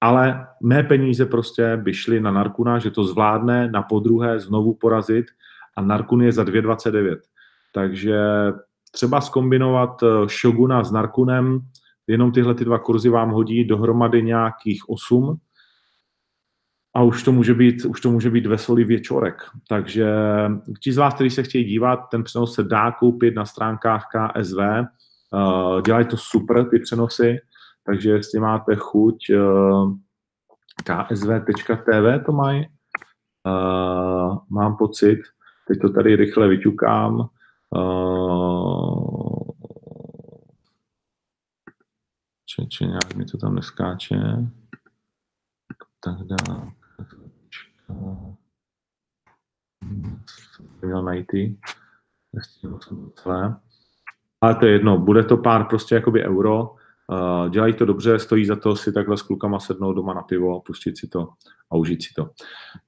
Ale mé peníze prostě by šly na Narkuna, že to zvládne na podruhé znovu porazit a Narkun je za 2,29. Takže třeba skombinovat eh, Shoguna s Narkunem, jenom tyhle ty dva kurzy vám hodí dohromady nějakých 8, a už to může být, už to může být veselý věčorek. Takže ti z vás, kteří se chtějí dívat, ten přenos se dá koupit na stránkách KSV. Uh, dělají to super, ty přenosy, takže jestli máte chuť, uh, ksv.tv to mají. Uh, mám pocit, teď to tady rychle vyťukám. Uh, či nějak mi to tam neskáče. Tak dále měl najít. Ale to je jedno, bude to pár prostě jakoby euro. Uh, dělají to dobře, stojí za to si takhle s klukama sednout doma na pivo, pustit si to a užít si to.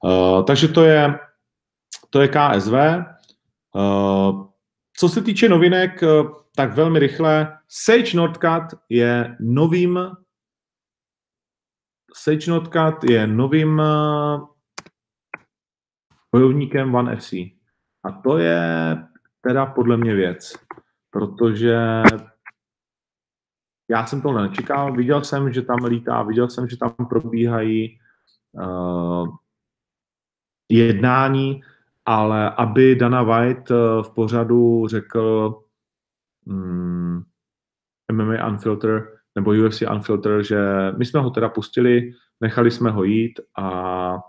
Uh, takže to je, to je KSV. Uh, co se týče novinek, tak velmi rychle. Sage Nordcat je novým Sage Nordcat je novým bojovníkem One FC. A to je teda podle mě věc, protože já jsem to nečekal, viděl jsem, že tam lítá, viděl jsem, že tam probíhají uh, jednání, ale aby Dana White uh, v pořadu řekl um, mm, MMA Unfilter nebo UFC Unfilter, že my jsme ho teda pustili, nechali jsme ho jít a,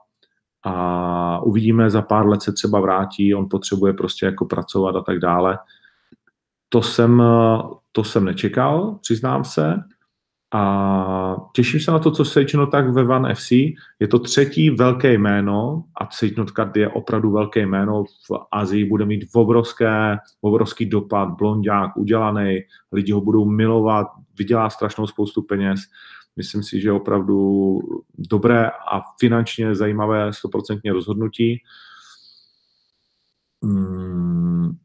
a uvidíme, za pár let se třeba vrátí, on potřebuje prostě jako pracovat a tak dále. To jsem, to jsem nečekal, přiznám se. A těším se na to, co Sage tak ve Van FC. Je to třetí velké jméno a Card je opravdu velké jméno. V Azii bude mít obrovské, obrovský dopad, blondák, udělaný, lidi ho budou milovat, vydělá strašnou spoustu peněz. Myslím si, že opravdu dobré a finančně zajímavé 100% rozhodnutí. Hmm.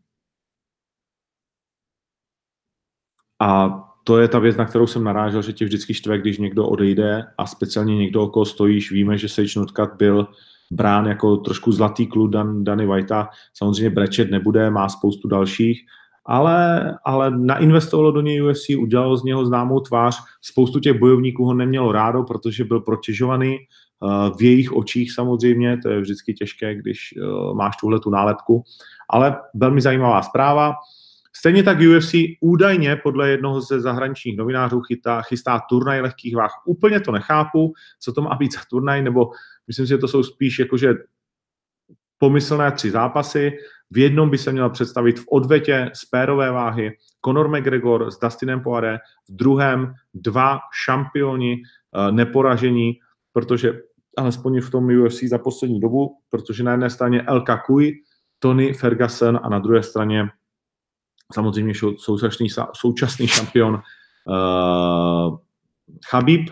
A to je ta věc, na kterou jsem narážel, že tě vždycky štve, když někdo odejde a speciálně někdo, okolo stojíš. Víme, že Sage Nutkat byl brán jako trošku zlatý klub Dan, Danny Whitea. Samozřejmě brečet nebude, má spoustu dalších, ale, ale nainvestovalo do něj UFC, udělalo z něho známou tvář. Spoustu těch bojovníků ho nemělo rádo, protože byl protěžovaný eh, v jejich očích samozřejmě, to je vždycky těžké, když eh, máš tuhle tu nálepku. Ale velmi zajímavá zpráva. Stejně tak UFC údajně podle jednoho ze zahraničních novinářů chytá, chystá turnaj lehkých váh. Úplně to nechápu, co to má být za turnaj, nebo myslím si, že to jsou spíš jakože pomyslné tři zápasy. V jednom by se měl představit v odvetě z pérové váhy Conor McGregor s Dustinem Poiré, v druhém dva šampioni uh, neporažení, protože alespoň v tom UFC za poslední dobu, protože na jedné straně El Kakui, Tony Ferguson a na druhé straně samozřejmě současný, současný šampion uh, Chabib.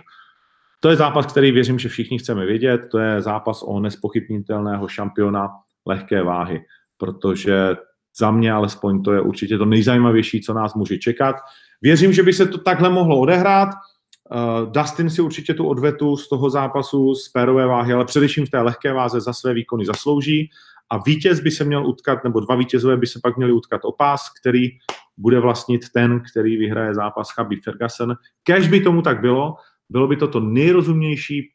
To je zápas, který věřím, že všichni chceme vědět. To je zápas o nespochybnitelného šampiona lehké váhy, protože za mě alespoň to je určitě to nejzajímavější, co nás může čekat. Věřím, že by se to takhle mohlo odehrát. Uh, Dustin si určitě tu odvetu z toho zápasu z pérové váhy, ale především v té lehké váze za své výkony zaslouží a vítěz by se měl utkat, nebo dva vítězové by se pak měli utkat o pás, který bude vlastnit ten, který vyhraje zápas Chabib Ferguson. Kež by tomu tak bylo, bylo by to to nejrozumnější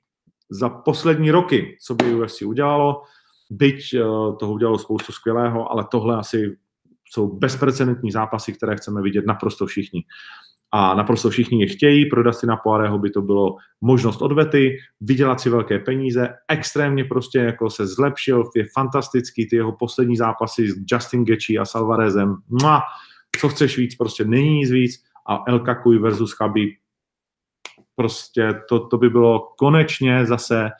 za poslední roky, co by UFC udělalo, byť eh, toho udělalo spoustu skvělého, ale tohle asi jsou bezprecedentní zápasy, které chceme vidět naprosto všichni a naprosto všichni je chtějí. Pro Dustina Poirého by to bylo možnost odvety, vydělat si velké peníze, extrémně prostě jako se zlepšil, je fantastický, ty jeho poslední zápasy s Justin Gaethje a Salvarezem, Mua, co chceš víc, prostě není nic víc a El Kakui versus Khabib, prostě to, to by bylo konečně zase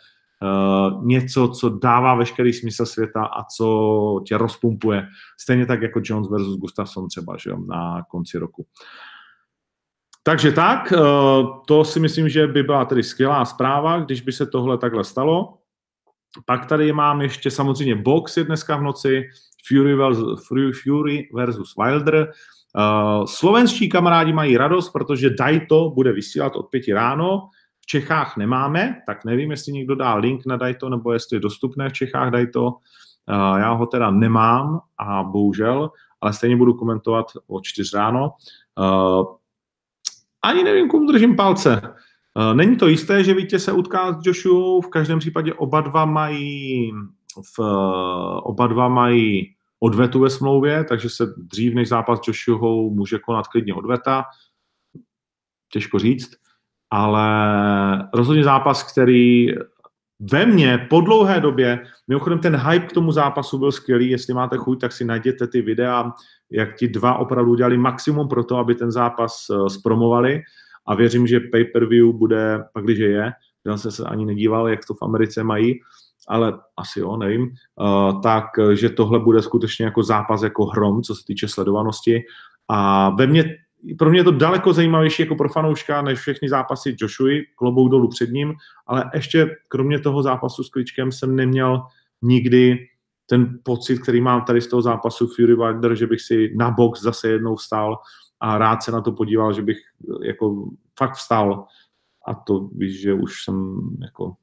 uh, něco, co dává veškerý smysl světa a co tě rozpumpuje. Stejně tak jako Jones versus Gustafsson třeba, že jo, na konci roku. Takže tak, eh, to si myslím, že by byla tedy skvělá zpráva, když by se tohle takhle stalo. Pak tady mám ještě samozřejmě box je dneska v noci, Fury versus, Fury versus Wilder. Uh, slovenští kamarádi mají radost, protože Daito bude vysílat od pěti ráno. V Čechách nemáme, tak nevím, jestli někdo dá link na Daito, nebo jestli je dostupné v Čechách Daito. Uh, já ho teda nemám a bohužel, ale stejně budu komentovat o čtyř ráno. Uh, ani nevím, komu držím palce. Eh, není to jisté, že vítěz se utká s Joshua, v každém případě oba dva mají v, eh, oba dva mají odvetu ve smlouvě, takže se dřív než zápas s Joshuou může konat klidně odveta. Těžko říct, ale rozhodně zápas, který ve mně po dlouhé době, mimochodem ten hype k tomu zápasu byl skvělý, jestli máte chuť, tak si najděte ty videa, jak ti dva opravdu udělali maximum pro to, aby ten zápas uh, zpromovali a věřím, že pay-per-view bude, pak když je, já jsem se ani nedíval, jak to v Americe mají, ale asi jo, nevím, uh, tak, že tohle bude skutečně jako zápas jako hrom, co se týče sledovanosti. A ve mně pro mě je to daleko zajímavější jako pro fanouška než všechny zápasy Joshuy, klobou dolů před ním, ale ještě kromě toho zápasu s Kličkem jsem neměl nikdy ten pocit, který mám tady z toho zápasu Fury Wilder, že bych si na box zase jednou vstal a rád se na to podíval, že bych jako fakt vstal. A to víš, že už jsem jako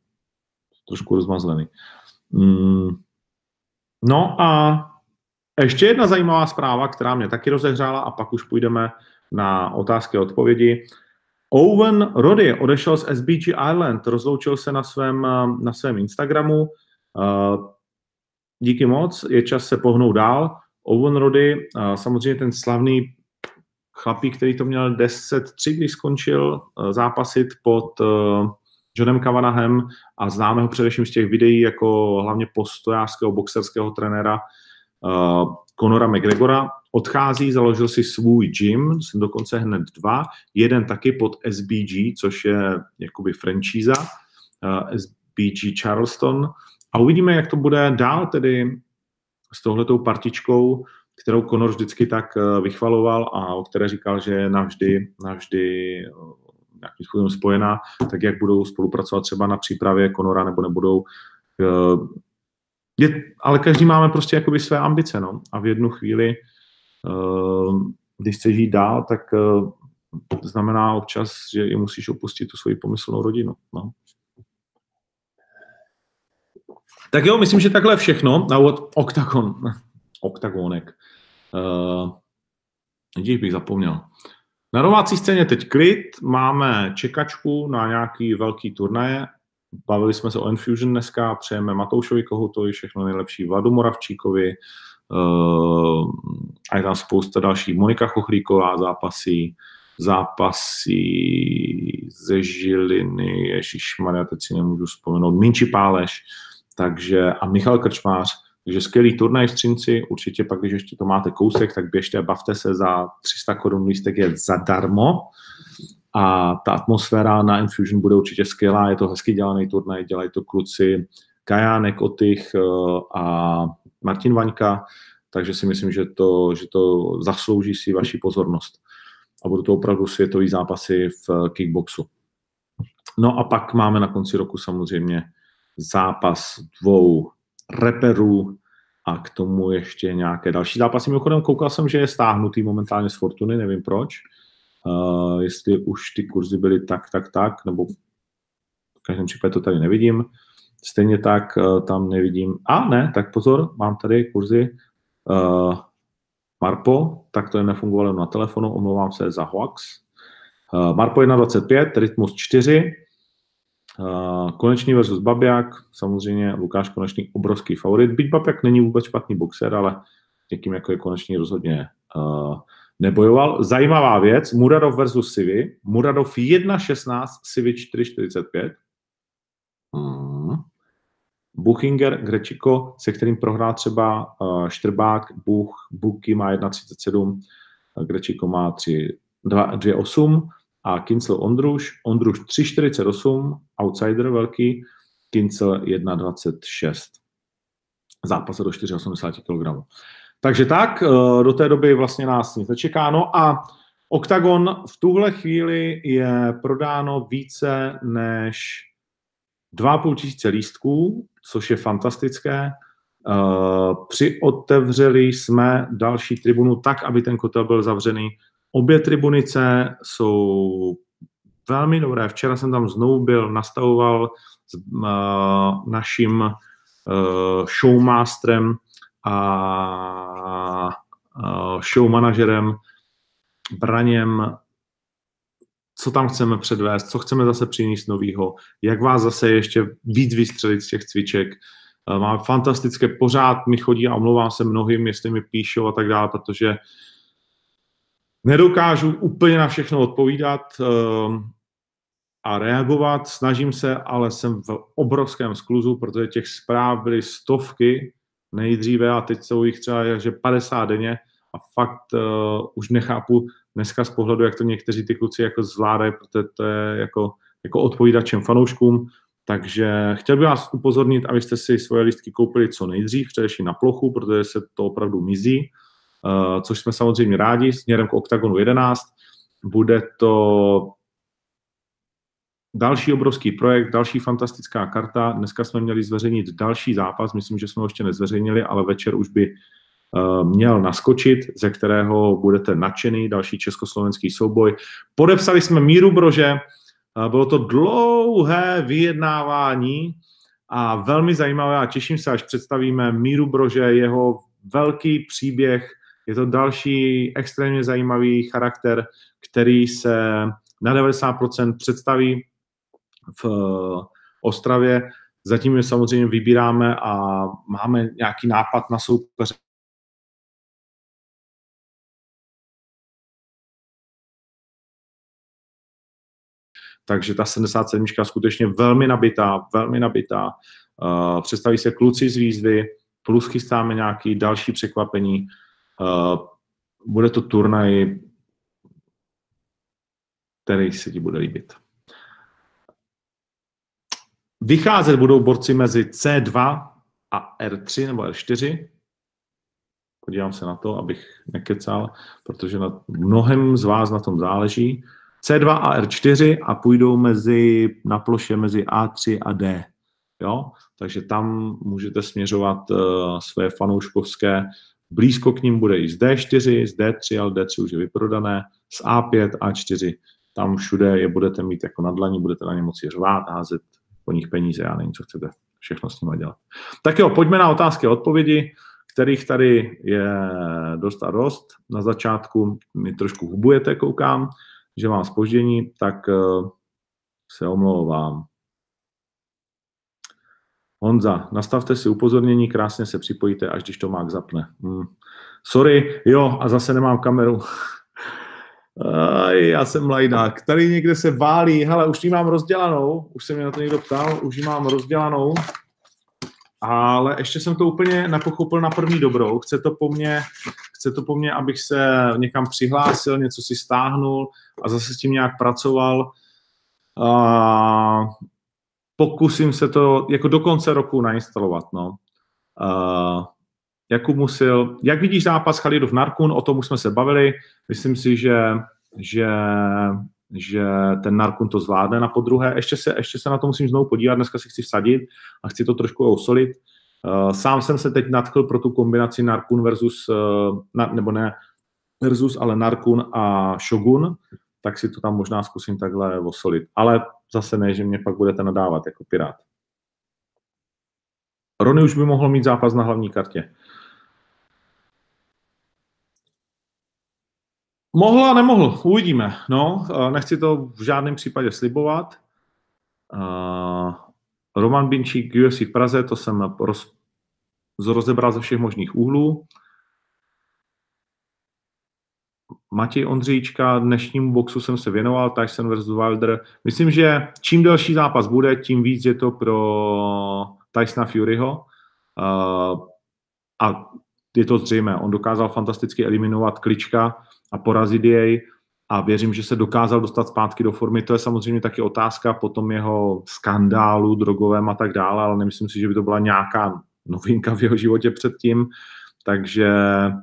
trošku rozmazlený. Mm. No a ještě jedna zajímavá zpráva, která mě taky rozehřála a pak už půjdeme na otázky a odpovědi. Owen Roddy odešel z SBG Island, rozloučil se na svém, na svém Instagramu. Díky moc, je čas se pohnout dál. Owen Roddy, samozřejmě ten slavný chlapík, který to měl 10-3, když skončil zápasit pod Johnem Kavanahem a známe ho především z těch videí jako hlavně postojářského boxerského trenéra uh, Conora McGregora. Odchází, založil si svůj gym, jsem dokonce hned dva, jeden taky pod SBG, což je jakoby franchíza, uh, SBG Charleston. A uvidíme, jak to bude dál tedy s touhletou partičkou, kterou Conor vždycky tak uh, vychvaloval a o které říkal, že navždy, navždy nějakým způsobem spojená, tak jak budou spolupracovat třeba na přípravě Konora nebo nebudou. Eh, je, ale každý máme prostě jakoby své ambice, no. A v jednu chvíli, eh, když chceš jít dál, tak eh, znamená občas, že i musíš opustit tu svoji pomyslnou rodinu, no. Tak jo, myslím, že takhle všechno na úvod oktagon, oktagonek. Uh, bych zapomněl. Na domácí scéně teď klid, máme čekačku na nějaký velký turnaje. Bavili jsme se o Infusion dneska, přejeme Matoušovi Kohutovi všechno nejlepší, Vladu Moravčíkovi, uh, a je tam spousta dalších. Monika Chochlíková zápasí, zápasy ze Žiliny, Ježišmarja, teď si nemůžu vzpomenout, Minči Páleš, takže a Michal Krčmář, takže skvělý turnaj v Třinci, určitě pak, když ještě to máte kousek, tak běžte a bavte se za 300 korun lístek je zadarmo a ta atmosféra na Infusion bude určitě skvělá, je to hezky dělaný turnaj, dělají to kluci Kajánek, Otych eh, a Martin Vaňka, takže si myslím, že to, že to zaslouží si vaši pozornost. A budou to opravdu světové zápasy v kickboxu. No a pak máme na konci roku samozřejmě zápas dvou reperů a k tomu ještě nějaké další zápasy. Mimochodem koukal jsem, že je stáhnutý momentálně z Fortuny, nevím proč. Uh, jestli už ty kurzy byly tak, tak, tak, nebo v každém případě to tady nevidím. Stejně tak uh, tam nevidím. A ne, tak pozor, mám tady kurzy uh, Marpo, tak to je nefungovalo na telefonu, omlouvám se za hoax. Uh, Marpo 1.25, Rytmus 4, Uh, Konečný versus Babiak, samozřejmě Lukáš Konečný obrovský favorit. Byť Babiak není vůbec špatný boxer, ale někým jako je Konečný rozhodně nebojoval. Zajímavá věc, Muradov versus Sivi. Muradov 1.16, Sivi 4.45. Hmm. Buchinger, Grečiko, se kterým prohrál třeba Štrbák, Buch, Buky má 1.37, Grečiko má 2.8 a Kincel Ondruš, Ondruš 3,48, outsider velký, Kincel 1,26. Zápas do 4,80 kg. Takže tak, eh, do té doby vlastně nás nic nečeká. No a Octagon v tuhle chvíli je prodáno více než 2,5 tisíce lístků, což je fantastické. Eh, přiotevřeli jsme další tribunu tak, aby ten kotel byl zavřený Obě tribunice jsou velmi dobré. Včera jsem tam znovu byl, nastavoval s uh, naším uh, showmasterem a uh, showmanažerem Braněm, co tam chceme předvést, co chceme zase přinést novýho, jak vás zase ještě víc vystřelit z těch cviček. Máme fantastické, pořád mi chodí a omlouvám se mnohým, jestli mi píšou a tak dále, protože Nedokážu úplně na všechno odpovídat ehm, a reagovat, snažím se, ale jsem v obrovském skluzu, protože těch zpráv byly stovky nejdříve a teď jsou jich třeba že 50 denně a fakt uh, už nechápu dneska z pohledu, jak to někteří ty kluci jako zvládají, protože to je jako, jako odpovídat všem fanouškům. Takže chtěl bych vás upozornit, abyste si svoje listky koupili co nejdřív, především na plochu, protože se to opravdu mizí. Eh, což jsme samozřejmě rádi, směrem k OKTAGONu 11. bude to další obrovský projekt, další fantastická karta. Dneska jsme měli zveřejnit další zápas, myslím, že jsme ho ještě nezveřejnili, ale večer už by uh, měl naskočit, ze kterého budete nadšený, další československý souboj. Podepsali jsme Míru Brože, uh, bylo to dlouhé vyjednávání a velmi zajímavé a těším se, až představíme Míru Brože, jeho velký příběh, je to další extrémně zajímavý charakter, který se na 90% představí v eh, Ostravě. Zatím je samozřejmě vybíráme a máme nějaký nápad na soupeře. Takže ta 77 je skutečně velmi nabitá, velmi nabitá. Uh, představí se kluci z výzvy, plus chystáme nějaké další překvapení. Uh, bude to turnaj, který se ti bude líbit. Vycházet budou borci mezi C2 a R3 nebo R4. Podívám se na to, abych nekecal, protože na mnohem z vás na tom záleží. C2 a R4 a půjdou mezi, na ploše mezi A3 a D. Jo? Takže tam můžete směřovat uh, své fanouškovské. Blízko k ním bude i z D4, z D3, ale D3 už je vyprodané, z A5, A4. Tam všude je budete mít jako na dlaní, budete na ně moci řvát, házet po nich peníze, já nevím, co chcete všechno s nimi dělat. Tak jo, pojďme na otázky a odpovědi, kterých tady je dost a dost. Na začátku mi trošku hubujete, koukám, že mám spoždění, tak eh, se omlouvám. Honza, nastavte si upozornění, krásně se připojíte, až když to Mák zapne. Hmm. Sorry, jo, a zase nemám kameru. Aj, já jsem lajdák. Tady někde se válí, hele, už ji mám rozdělanou, už se mě na to někdo ptal, už ji mám rozdělanou, ale ještě jsem to úplně nepochopil na první dobrou. Chce to po mně, chce to po mně, abych se někam přihlásil, něco si stáhnul a zase s tím nějak pracoval. A pokusím se to jako do konce roku nainstalovat, no. A Jakub Musil, jak vidíš zápas Chalidov Narkun, o tom už jsme se bavili, myslím si, že, že, že ten Narkun to zvládne na podruhé, ještě se, ještě se na to musím znovu podívat, dneska si chci vsadit a chci to trošku osolit. Uh, sám jsem se teď nadchl pro tu kombinaci Narkun versus, uh, na, nebo ne versus, ale Narkun a Shogun, tak si to tam možná zkusím takhle osolit. Ale zase ne, že mě pak budete nadávat jako pirát. Rony už by mohl mít zápas na hlavní kartě. Mohl a nemohl, uvidíme. No, nechci to v žádném případě slibovat. Roman Binčík UFC v Praze, to jsem roz, rozebral ze všech možných úhlů. Matěj Ondříčka, dnešnímu boxu jsem se věnoval, Tyson vs. Wilder. Myslím, že čím delší zápas bude, tím víc je to pro Tysona Furyho. a je to zřejmé. On dokázal fantasticky eliminovat Klička, a porazit jej a věřím, že se dokázal dostat zpátky do formy. To je samozřejmě taky otázka po tom jeho skandálu drogovém a tak dále, ale nemyslím si, že by to byla nějaká novinka v jeho životě předtím. Takže uh,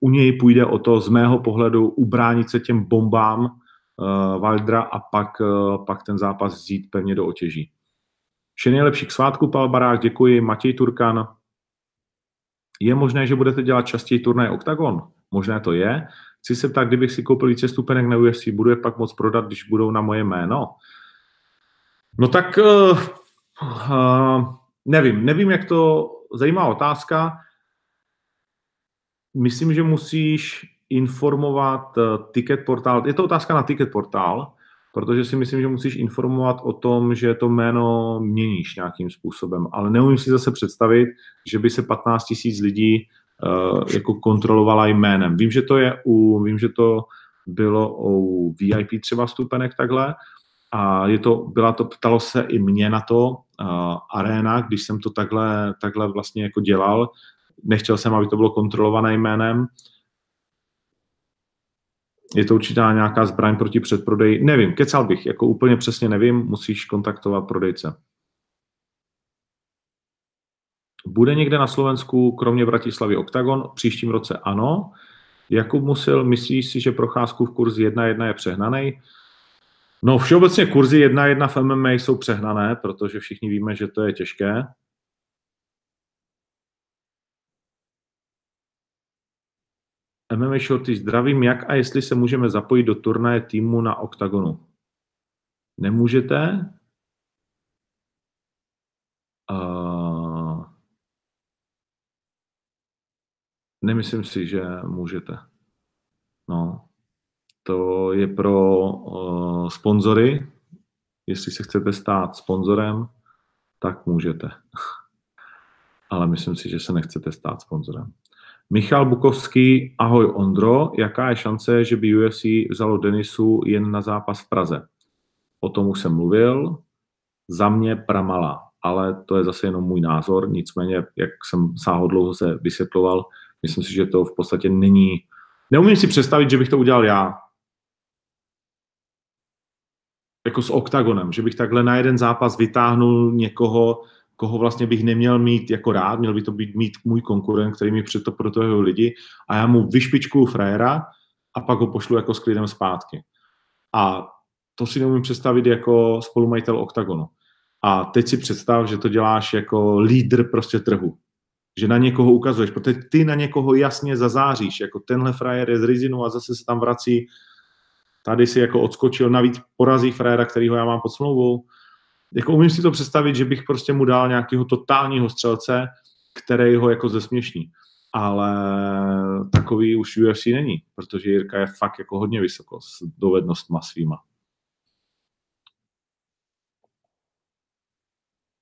u něj půjde o to z mého pohledu ubránit se těm bombám uh, Wildra a pak, uh, pak ten zápas vzít pevně do otěží. Vše nejlepší k svátku, Pavel Barák, děkuji. Matěj Turkan. Je možné, že budete dělat častěji turnaj Octagon? Možné to je. Chci se ptát, kdybych si koupil více stupenek na UFC, budu je pak moc prodat, když budou na moje jméno? No tak uh, uh, nevím, nevím, jak to, zajímavá otázka. Myslím, že musíš informovat uh, ticket portál. Je to otázka na ticket portál, protože si myslím, že musíš informovat o tom, že to jméno měníš nějakým způsobem, ale neumím si zase představit, že by se 15 000 lidí uh, jako kontrolovala jménem. Vím, že to je u, vím, že to bylo u VIP třeba vstupenek takhle, a je to, byla to, ptalo se i mě na to uh, Arena, když jsem to takhle, takhle vlastně jako dělal. Nechtěl jsem, aby to bylo kontrolované jménem. Je to určitá nějaká zbraň proti předprodeji. Nevím, kecal bych, jako úplně přesně nevím, musíš kontaktovat prodejce. Bude někde na Slovensku, kromě Bratislavy, Octagon? V příštím roce ano. Jakub Musil, myslíš si, že procházku v kurzi 1-1 je přehnaný? No všeobecně kurzy 1-1 v MMA jsou přehnané, protože všichni víme, že to je těžké. MMA Shorty, zdravím, jak a jestli se můžeme zapojit do turnaje týmu na OKTAGONu? Nemůžete? Uh, nemyslím si, že můžete. No, to je pro uh, sponzory. Jestli se chcete stát sponzorem, tak můžete. Ale myslím si, že se nechcete stát sponzorem. Michal Bukovský, ahoj Ondro, jaká je šance, že by UFC vzalo Denisu jen na zápas v Praze? O tom už jsem mluvil, za mě pramala, ale to je zase jenom můj názor, nicméně, jak jsem sáhodlouho se vysvětloval, myslím si, že to v podstatě není, neumím si představit, že bych to udělal já, jako s oktagonem, že bych takhle na jeden zápas vytáhnul někoho, koho vlastně bych neměl mít jako rád, měl by to být mít můj konkurent, který mi před to pro toho lidi a já mu vyšpičkuju frajera a pak ho pošlu jako s klidem zpátky. A to si neumím představit jako spolumajitel OKTAGONu. A teď si představ, že to děláš jako lídr prostě trhu. Že na někoho ukazuješ, protože ty na někoho jasně zazáříš, jako tenhle frajer je z Rizinu a zase se tam vrací, tady si jako odskočil, navíc porazí frajera, kterýho já mám pod smlouvou. Jako umím si to představit, že bych prostě mu dal nějakého totálního střelce, který ho jako zesměšní. Ale takový už UFC není, protože Jirka je fakt jako hodně vysoko s dovednostma svýma.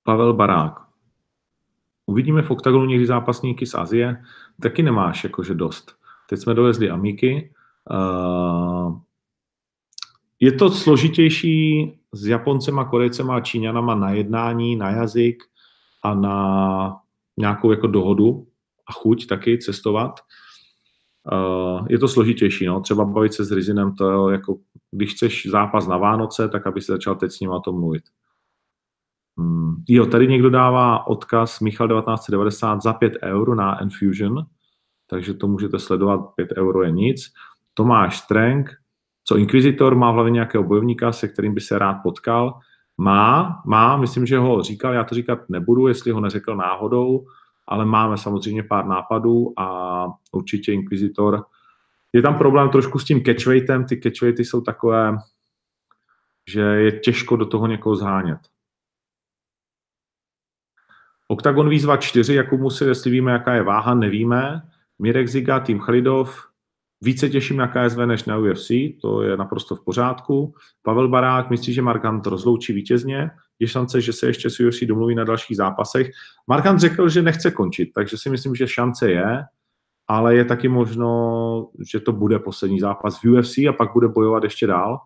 Pavel Barák. Uvidíme v oktagonu někdy zápasníky z Azie. Taky nemáš jakože dost. Teď jsme dovezli Amiky. Uh, je to složitější s Japoncema, Korejcema a Číňanama na jednání, na jazyk a na nějakou jako dohodu a chuť taky cestovat. Uh, je to složitější, no. Třeba bavit se s Rizinem, to je jako, když chceš zápas na Vánoce, tak aby se začal teď s ním o tom mluvit. Hmm. Jo, tady někdo dává odkaz Michal 1990 za 5 euro na Enfusion, takže to můžete sledovat, 5 euro je nic. Tomáš Streng, co Inquisitor má v hlavě nějakého bojovníka, se kterým by se rád potkal. Má, má, myslím, že ho říkal, já to říkat nebudu, jestli ho neřekl náhodou, ale máme samozřejmě pár nápadů a určitě Inquisitor. Je tam problém trošku s tím catchweightem, ty catchweighty jsou takové, že je těžko do toho někoho zhánět. Octagon výzva 4, jakou musí, jestli víme, jaká je váha, nevíme. Mirek Ziga, tým Chlidov, více těším na KSV než na UFC, to je naprosto v pořádku. Pavel Barák myslí, že Markant rozloučí vítězně, je šance, že se ještě s UFC domluví na dalších zápasech. Markant řekl, že nechce končit, takže si myslím, že šance je, ale je taky možno, že to bude poslední zápas v UFC a pak bude bojovat ještě dál.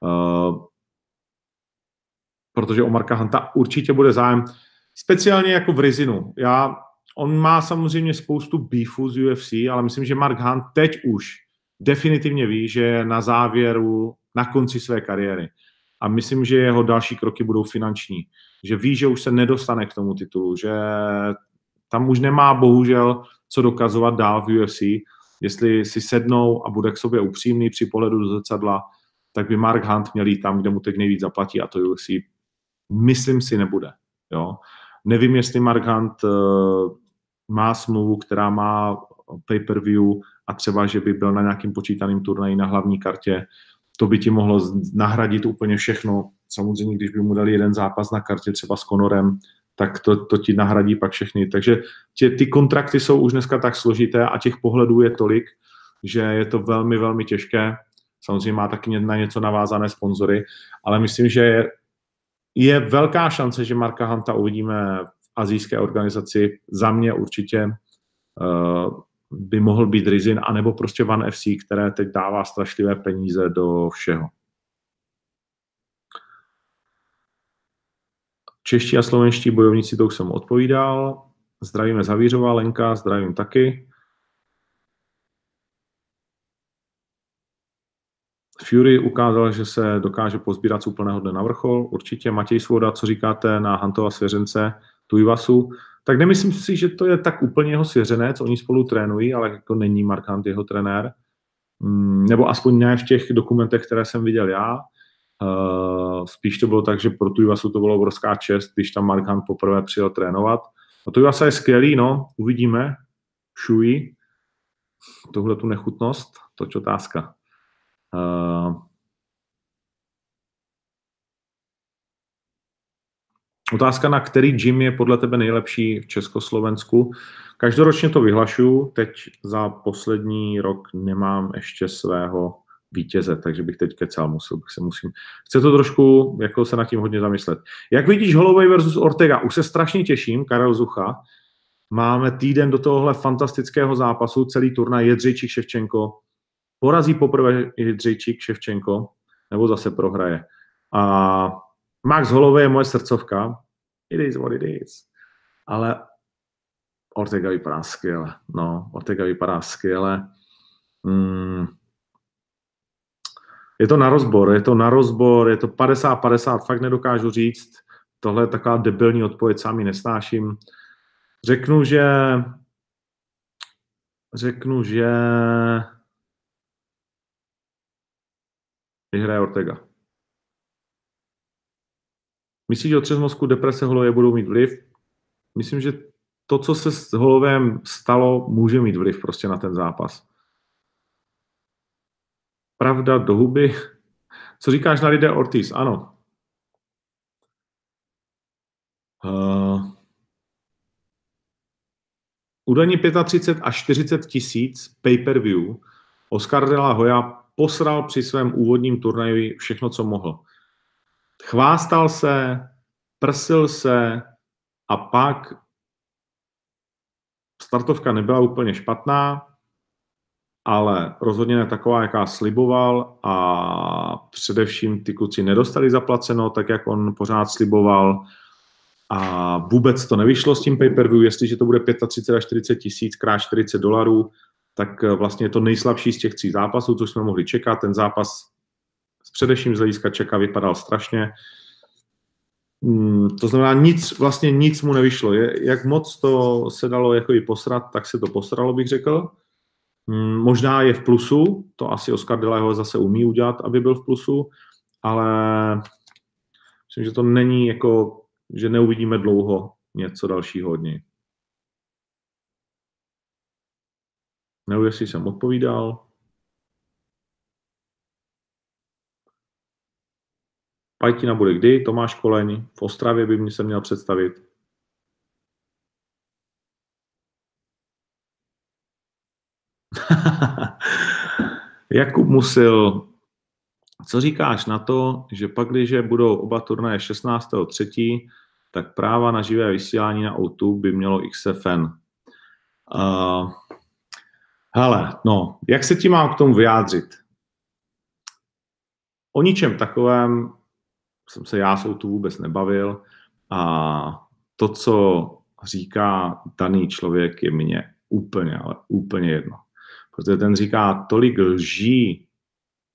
Uh, protože o Marka Hanta určitě bude zájem. Speciálně jako v Rizinu. Já, on má samozřejmě spoustu beefů z UFC, ale myslím, že Mark Hunt teď už definitivně ví, že je na závěru, na konci své kariéry. A myslím, že jeho další kroky budou finanční. Že ví, že už se nedostane k tomu titulu, že tam už nemá bohužel co dokazovat dál v UFC. Jestli si sednou a bude k sobě upřímný při pohledu do zrcadla, tak by Mark Hunt měl jít tam, kde mu teď nejvíc zaplatí a to UFC myslím si nebude. Jo? Nevím, jestli Mark Hunt uh, má smlouvu, která má pay-per-view a třeba, že by byl na nějakým počítaným turnaji na hlavní kartě, to by ti mohlo nahradit úplně všechno. Samozřejmě, když by mu dali jeden zápas na kartě třeba s Conorem, tak to, to ti nahradí pak všechny. Takže tě, ty kontrakty jsou už dneska tak složité a těch pohledů je tolik, že je to velmi, velmi těžké. Samozřejmě má taky na něco navázané sponzory, ale myslím, že je velká šance, že Marka Hanta uvidíme azijské organizaci. Za mě určitě uh, by mohl být Rizin, anebo prostě Van FC, které teď dává strašlivé peníze do všeho. Čeští a slovenští bojovníci, to už jsem odpovídal. Zdravíme Zavířová, Lenka, zdravím taky. Fury ukázal, že se dokáže pozbírat z úplného dne na vrchol. Určitě Matěj Svoda, co říkáte na Hantova svěřence, Tuivasu, tak nemyslím si, že to je tak úplně jeho svěřenec, oni spolu trénují, ale jako není Mark Hunt jeho trenér. Mm, nebo aspoň ne v těch dokumentech, které jsem viděl já. Uh, spíš to bylo tak, že pro Tuivasu to bylo obrovská čest, když tam Mark Hunt poprvé přijel trénovat. A Tuivasa je skvělý, no, uvidíme. Šují tohle tu nechutnost, to je otázka. Uh, Otázka, na který gym je podle tebe nejlepší v Československu. Každoročně to vyhlašuju, teď za poslední rok nemám ještě svého vítěze, takže bych teď kecal, musel bych se musím. Chce to trošku jako se nad tím hodně zamyslet. Jak vidíš Holloway versus Ortega? Už se strašně těším, Karel Zucha. Máme týden do tohohle fantastického zápasu, celý turnaj Jedřejčík Ševčenko. Porazí poprvé Jedřejčík Ševčenko, nebo zase prohraje. A Max Holloway je moje srdcovka. It is what it is. Ale Ortega vypadá skvěle. No, Ortega vypadá skvěle. Mm. Je to na rozbor, je to na rozbor, je to 50-50, fakt nedokážu říct. Tohle je taková debilní odpověď, sám ji nesnáším. Řeknu, že řeknu, že vyhraje Ortega. Myslíš, že otřes mozku, deprese, holově budou mít vliv? Myslím, že to, co se s holovém stalo, může mít vliv prostě na ten zápas. Pravda do huby. Co říkáš na lidé Ortiz? Ano. Uh, údajně 35 až 40 tisíc pay-per-view Oscar de la Hoya posral při svém úvodním turnaji všechno, co mohl. Chvástal se, prsil se a pak startovka nebyla úplně špatná, ale rozhodně ne taková, jaká sliboval a především ty kluci nedostali zaplaceno, tak jak on pořád sliboval a vůbec to nevyšlo s tím pay-per-view, jestliže to bude 35 až 40 tisíc krát 40 dolarů, tak vlastně je to nejslabší z těch tří zápasů, co jsme mohli čekat. Ten zápas především z hlediska Čeka vypadal strašně. Mm, to znamená, nic, vlastně nic mu nevyšlo. Je, jak moc to se dalo jako i posrat, tak se to posralo, bych řekl. Mm, možná je v plusu, to asi Oscar de la zase umí udělat, aby byl v plusu, ale myslím, že to není jako, že neuvidíme dlouho něco dalšího od něj. Nevím, jestli jsem odpovídal. Pajtina bude kdy? Tomáš Koleň v Ostravě by mi se měl představit. Jakub Musil, co říkáš na to, že pak, když budou oba turnaje 16.3., tak práva na živé vysílání na O2 by mělo XFN. Uh, hele, no, jak se ti mám k tomu vyjádřit? O ničem takovém jsem se já s tu vůbec nebavil a to, co říká daný člověk, je mně úplně, ale úplně jedno. Protože ten říká tolik lží,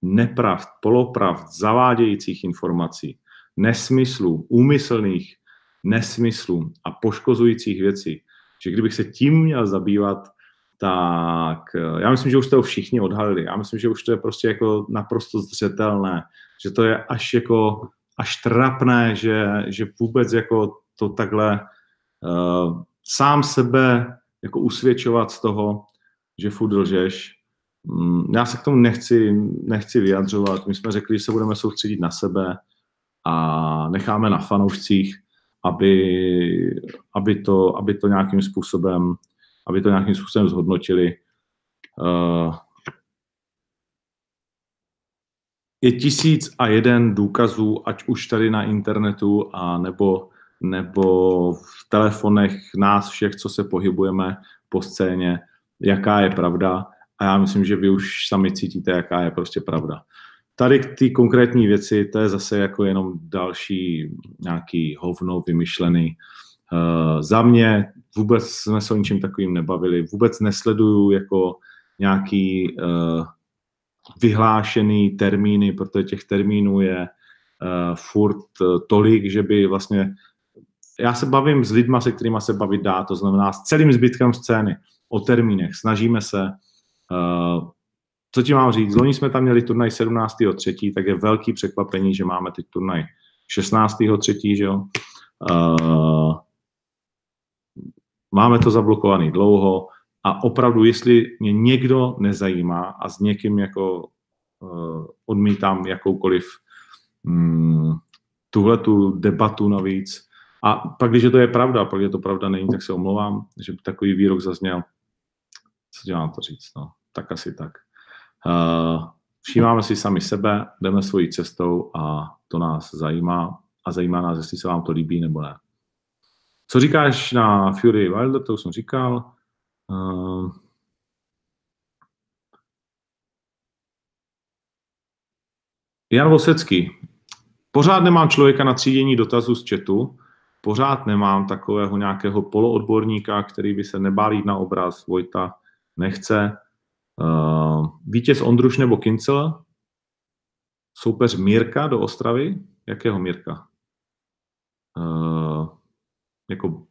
nepravd, polopravd, zavádějících informací, nesmyslů, úmyslných nesmyslů a poškozujících věcí, že kdybych se tím měl zabývat, tak eh, já myslím, že už to všichni odhalili. Já myslím, že už to je prostě jako naprosto zřetelné, že to je až jako až trapné, že, že vůbec jako to takhle uh, sám sebe jako usvědčovat z toho, že furt lžeš. Um, já se k tomu nechci, nechci vyjadřovat. My jsme řekli, že se budeme soustředit na sebe a necháme na fanoušcích, aby, aby, to, aby to nějakým způsobem aby to nějakým způsobem zhodnotili. Uh, je tisíc a jeden důkazů, ať už tady na internetu, a nebo, nebo v telefonech nás všech, co se pohybujeme po scéně, jaká je pravda. A já myslím, že vy už sami cítíte, jaká je prostě pravda. Tady ty konkrétní věci, to je zase jako jenom další nějaký hovno vymyšlený. Uh, za mě vůbec jsme se o ničím takovým nebavili, vůbec nesleduju jako nějaký uh, vyhlášený termíny, protože těch termínů je uh, furt uh, tolik, že by vlastně já se bavím s lidma, se kterými se bavit dá, to znamená s celým zbytkem scény, o termínech, snažíme se, uh, co ti mám říct, loni jsme tam měli turnaj 17.3., tak je velký překvapení, že máme teď turnaj 16.3., že jo. Uh, máme to zablokovaný dlouho a opravdu, jestli mě někdo nezajímá a s někým jako uh, odmítám jakoukoliv um, tuhle tu debatu navíc, a pak, když to je pravda, pak je to pravda není, tak se omlouvám, že takový výrok zazněl. Co dělám to říct? No, tak asi tak. Uh, všímáme si sami sebe, jdeme svojí cestou a to nás zajímá a zajímá nás, jestli se vám to líbí nebo ne. Co říkáš na Fury Wilder, to už jsem říkal. Uh, Jan Vosecký. Pořád nemám člověka na třídění dotazů z chatu, pořád nemám takového nějakého poloodborníka, který by se nebál jít na obraz. Vojta nechce. Uh, vítěz Ondruš nebo Kincel? Soupeř Mírka do Ostravy? Jakého Mírka? Uh, jako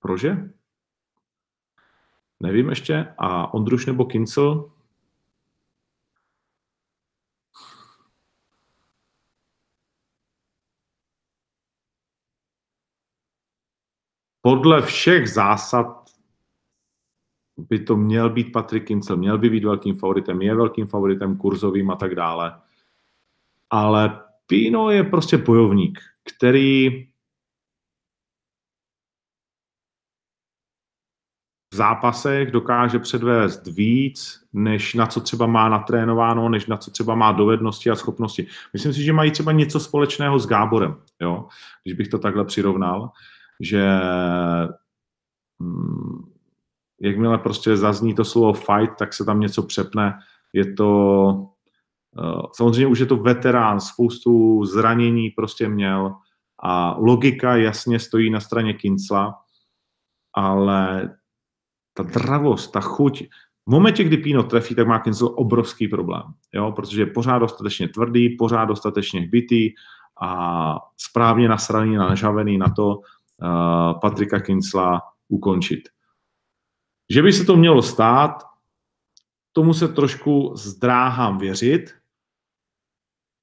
prože? Nevím ještě. A Ondruš nebo Kincel? podle všech zásad by to měl být Patrick Kincel, měl by být velkým favoritem, je velkým favoritem kurzovým a tak dále. Ale Pino je prostě bojovník, který v zápasech dokáže předvést víc, než na co třeba má natrénováno, než na co třeba má dovednosti a schopnosti. Myslím si, že mají třeba něco společného s Gáborem, jo? když bych to takhle přirovnal že hm, jakmile prostě zazní to slovo fight, tak se tam něco přepne. Je to, uh, samozřejmě už je to veterán, spoustu zranění prostě měl a logika jasně stojí na straně Kincla, ale ta dravost, ta chuť, v momentě, kdy Pino trefí, tak má Kincel obrovský problém, jo? protože je pořád dostatečně tvrdý, pořád dostatečně hbitý a správně nasraný, nažavený na to, Patrika Kincla ukončit. Že by se to mělo stát, tomu se trošku zdráhám věřit,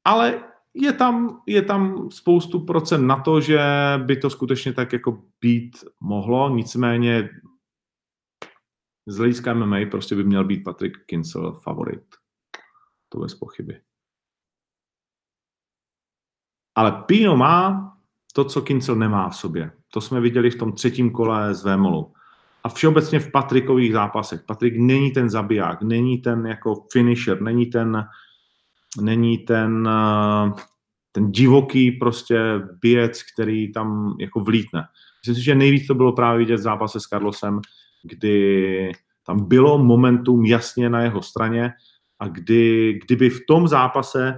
ale je tam, je tam spoustu procent na to, že by to skutečně tak jako být mohlo, nicméně z hlediska MMA prostě by měl být Patrick Kincel favorit. To bez pochyby. Ale Pino má to, co Kincel nemá v sobě. To jsme viděli v tom třetím kole z Vémolu. A všeobecně v Patrikových zápasech. Patrik není ten zabiják, není ten jako finisher, není ten, není ten, eh, ten divoký prostě bijec, který tam jako vlítne. Myslím si, že nejvíc to bylo právě vidět v zápase s Carlosem, kdy tam bylo momentum jasně na jeho straně a kdy, kdyby v tom zápase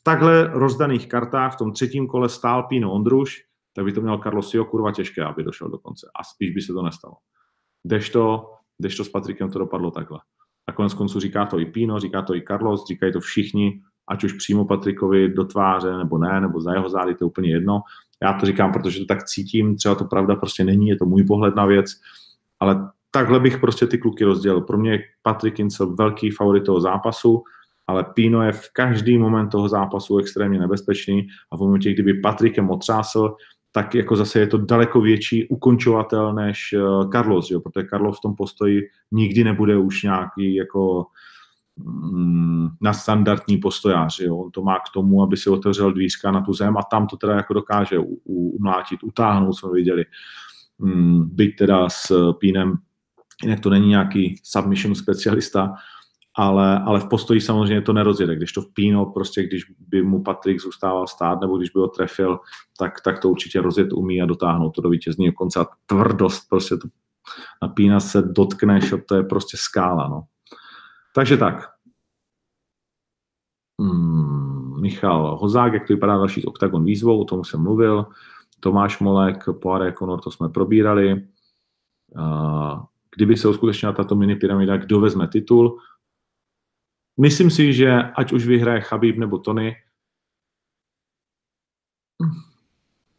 v takhle rozdaných kartách v tom třetím kole stál Pino Ondruš, tak by to měl Carlos Sio kurva těžké, aby došel do konce. A spíš by se to nestalo. Kdežto, kdežto s Patrikem to dopadlo takhle. A konec konců říká to i Pino, říká to i Carlos, říkají to všichni, ať už přímo Patrikovi do tváře, nebo ne, nebo za jeho zády, to je úplně jedno. Já to říkám, protože to tak cítím, třeba to pravda prostě není, je to můj pohled na věc, ale takhle bych prostě ty kluky rozdělil. Pro mě je Patrik Incel velký favorit toho zápasu, ale Pino je v každý moment toho zápasu extrémně nebezpečný a v momentě, kdyby Patrikem otřásl, tak jako zase je to daleko větší ukončovatel než uh, Carlos, jo? protože Carlos v tom postoji nikdy nebude už nějaký jako mm, na standardní postojář. Jo? On to má k tomu, aby si otevřel dvířka na tu zem a tam to teda jako dokáže umlátit, utáhnout, jsme viděli. Mm, byť teda s Pínem, jinak to není nějaký submission specialista, ale, ale v postoji samozřejmě to nerozjede. Když to vpíno, prostě když by mu Patrik zůstával stát, nebo když by ho trefil, tak, tak to určitě rozjet umí a dotáhnout to do vítězního konce. A tvrdost, prostě to napína se, dotkneš, to je prostě skála. No. Takže tak. Hmm, Michal Hozák, jak to vypadá další z Octagon výzvou, o tom jsem mluvil. Tomáš Molek, Poire Conor, to jsme probírali. Kdyby se uskutečnila tato mini pyramida, kdo vezme titul? Myslím si, že ať už vyhraje Chabib nebo Tony,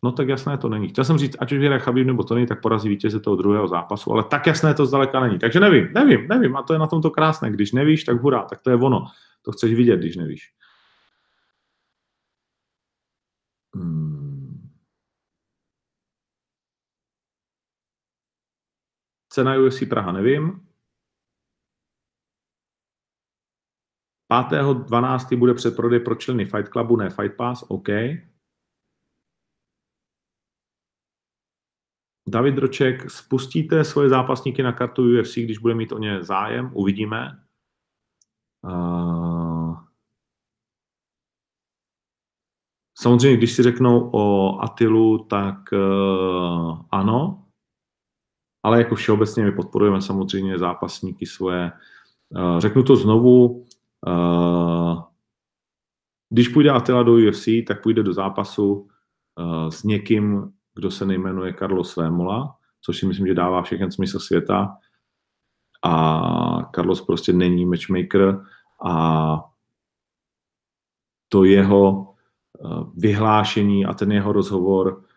No tak jasné to není. Chtěl jsem říct, ať už vyhraje Chabib nebo to není, tak porazí vítěze toho druhého zápasu, ale tak jasné to zdaleka není. Takže nevím, nevím, nevím. A to je na tom to krásné. Když nevíš, tak hurá, tak to je ono. To chceš vidět, když nevíš. Cena UFC Praha nevím. 5.12. bude předprodej pro členy Fight Clubu, ne Fight Pass, OK. David Droček, spustíte svoje zápasníky na kartu UFC, když bude mít o ně zájem, uvidíme. Uh, samozřejmě, když si řeknou o Atilu, tak uh, ano, ale jako všeobecně my podporujeme samozřejmě zápasníky svoje. Uh, řeknu to znovu, uh, když půjde Atila do UFC, tak půjde do zápasu uh, s někým, kdo se nejmenuje Carlos Vémola, což si myslím, že dává všechen smysl světa. A Carlos prostě není matchmaker a to jeho eh, vyhlášení a ten jeho rozhovor eh,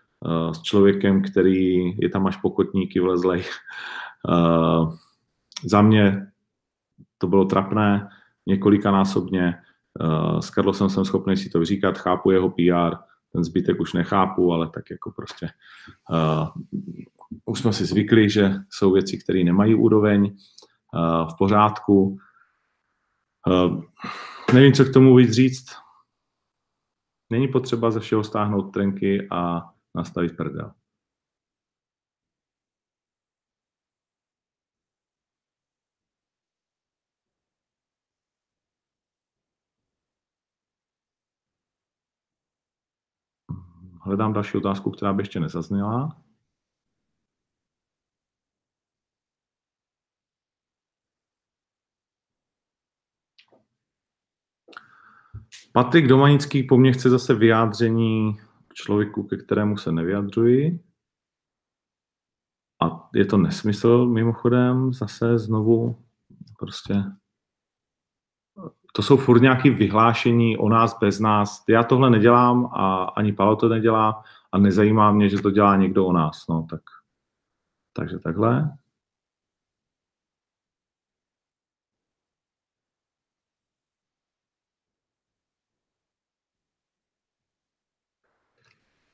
s člověkem, který je tam až pokotníky vlezlej. Eh, za mě to bylo trapné několikanásobně. S Carlosem jsem schopný si to vyříkat, chápu jeho PR, ten zbytek už nechápu, ale tak jako prostě uh, už jsme si zvykli, že jsou věci, které nemají úroveň v pořádku. Nevím, co k tomu víc říct. Není potřeba ze všeho stáhnout trenky a nastavit prdel. Hledám další otázku, která by ještě nezazněla. Patrik Domanický po mně chce zase vyjádření člověku, ke kterému se nevyjadřuji. A je to nesmysl mimochodem, zase znovu prostě to jsou furt nějaké vyhlášení o nás bez nás. Já tohle nedělám a ani Pavel to nedělá a nezajímá mě, že to dělá někdo o nás. No, tak, takže takhle.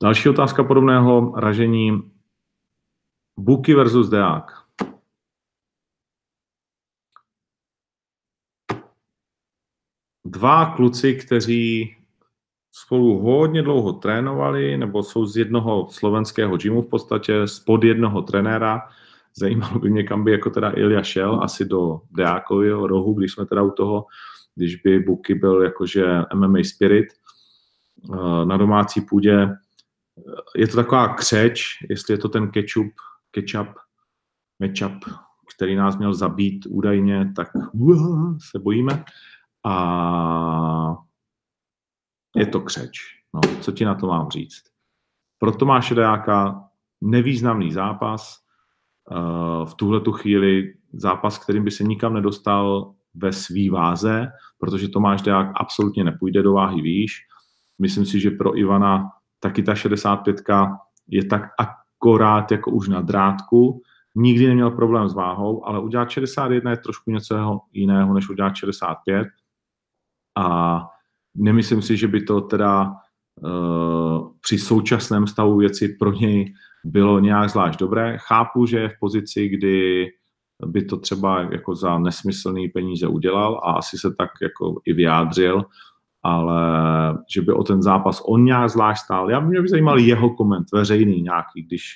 Další otázka podobného ražení. Buky versus Deák. dva kluci, kteří spolu hodně dlouho trénovali, nebo jsou z jednoho slovenského gymu v podstatě, spod jednoho trenéra. Zajímalo by mě, kam by jako teda Ilja šel, asi do Deákového rohu, když jsme teda u toho, když by Buky byl jakože MMA Spirit eh, na domácí půdě. Je to taková křeč, jestli je to ten ketchup, ketchup, matchup, který nás měl zabít údajně, tak se bojíme a je to křeč. No, co ti na to mám říct? Pro Tomáše Dajáka nevýznamný zápas, uh, v tuhle tu chvíli zápas, kterým by se nikam nedostal ve svý váze, protože Tomáš Deák absolutně nepůjde do váhy výš. Myslím si, že pro Ivana taky ta 65 je tak akorát jako už na drátku. Nikdy neměl problém s váhou, ale udělat 61 je trošku něco jiného, než udělat 65 a nemyslím si, že by to teda uh, při současném stavu věci pro něj bylo nějak zvlášť dobré. Chápu, že je v pozici, kdy by to třeba jako za nesmyslný peníze udělal a asi se tak jako i vyjádřil, ale že by o ten zápas on nějak zvlášť stál. Já mě by zajímal jeho koment, veřejný nějaký, když,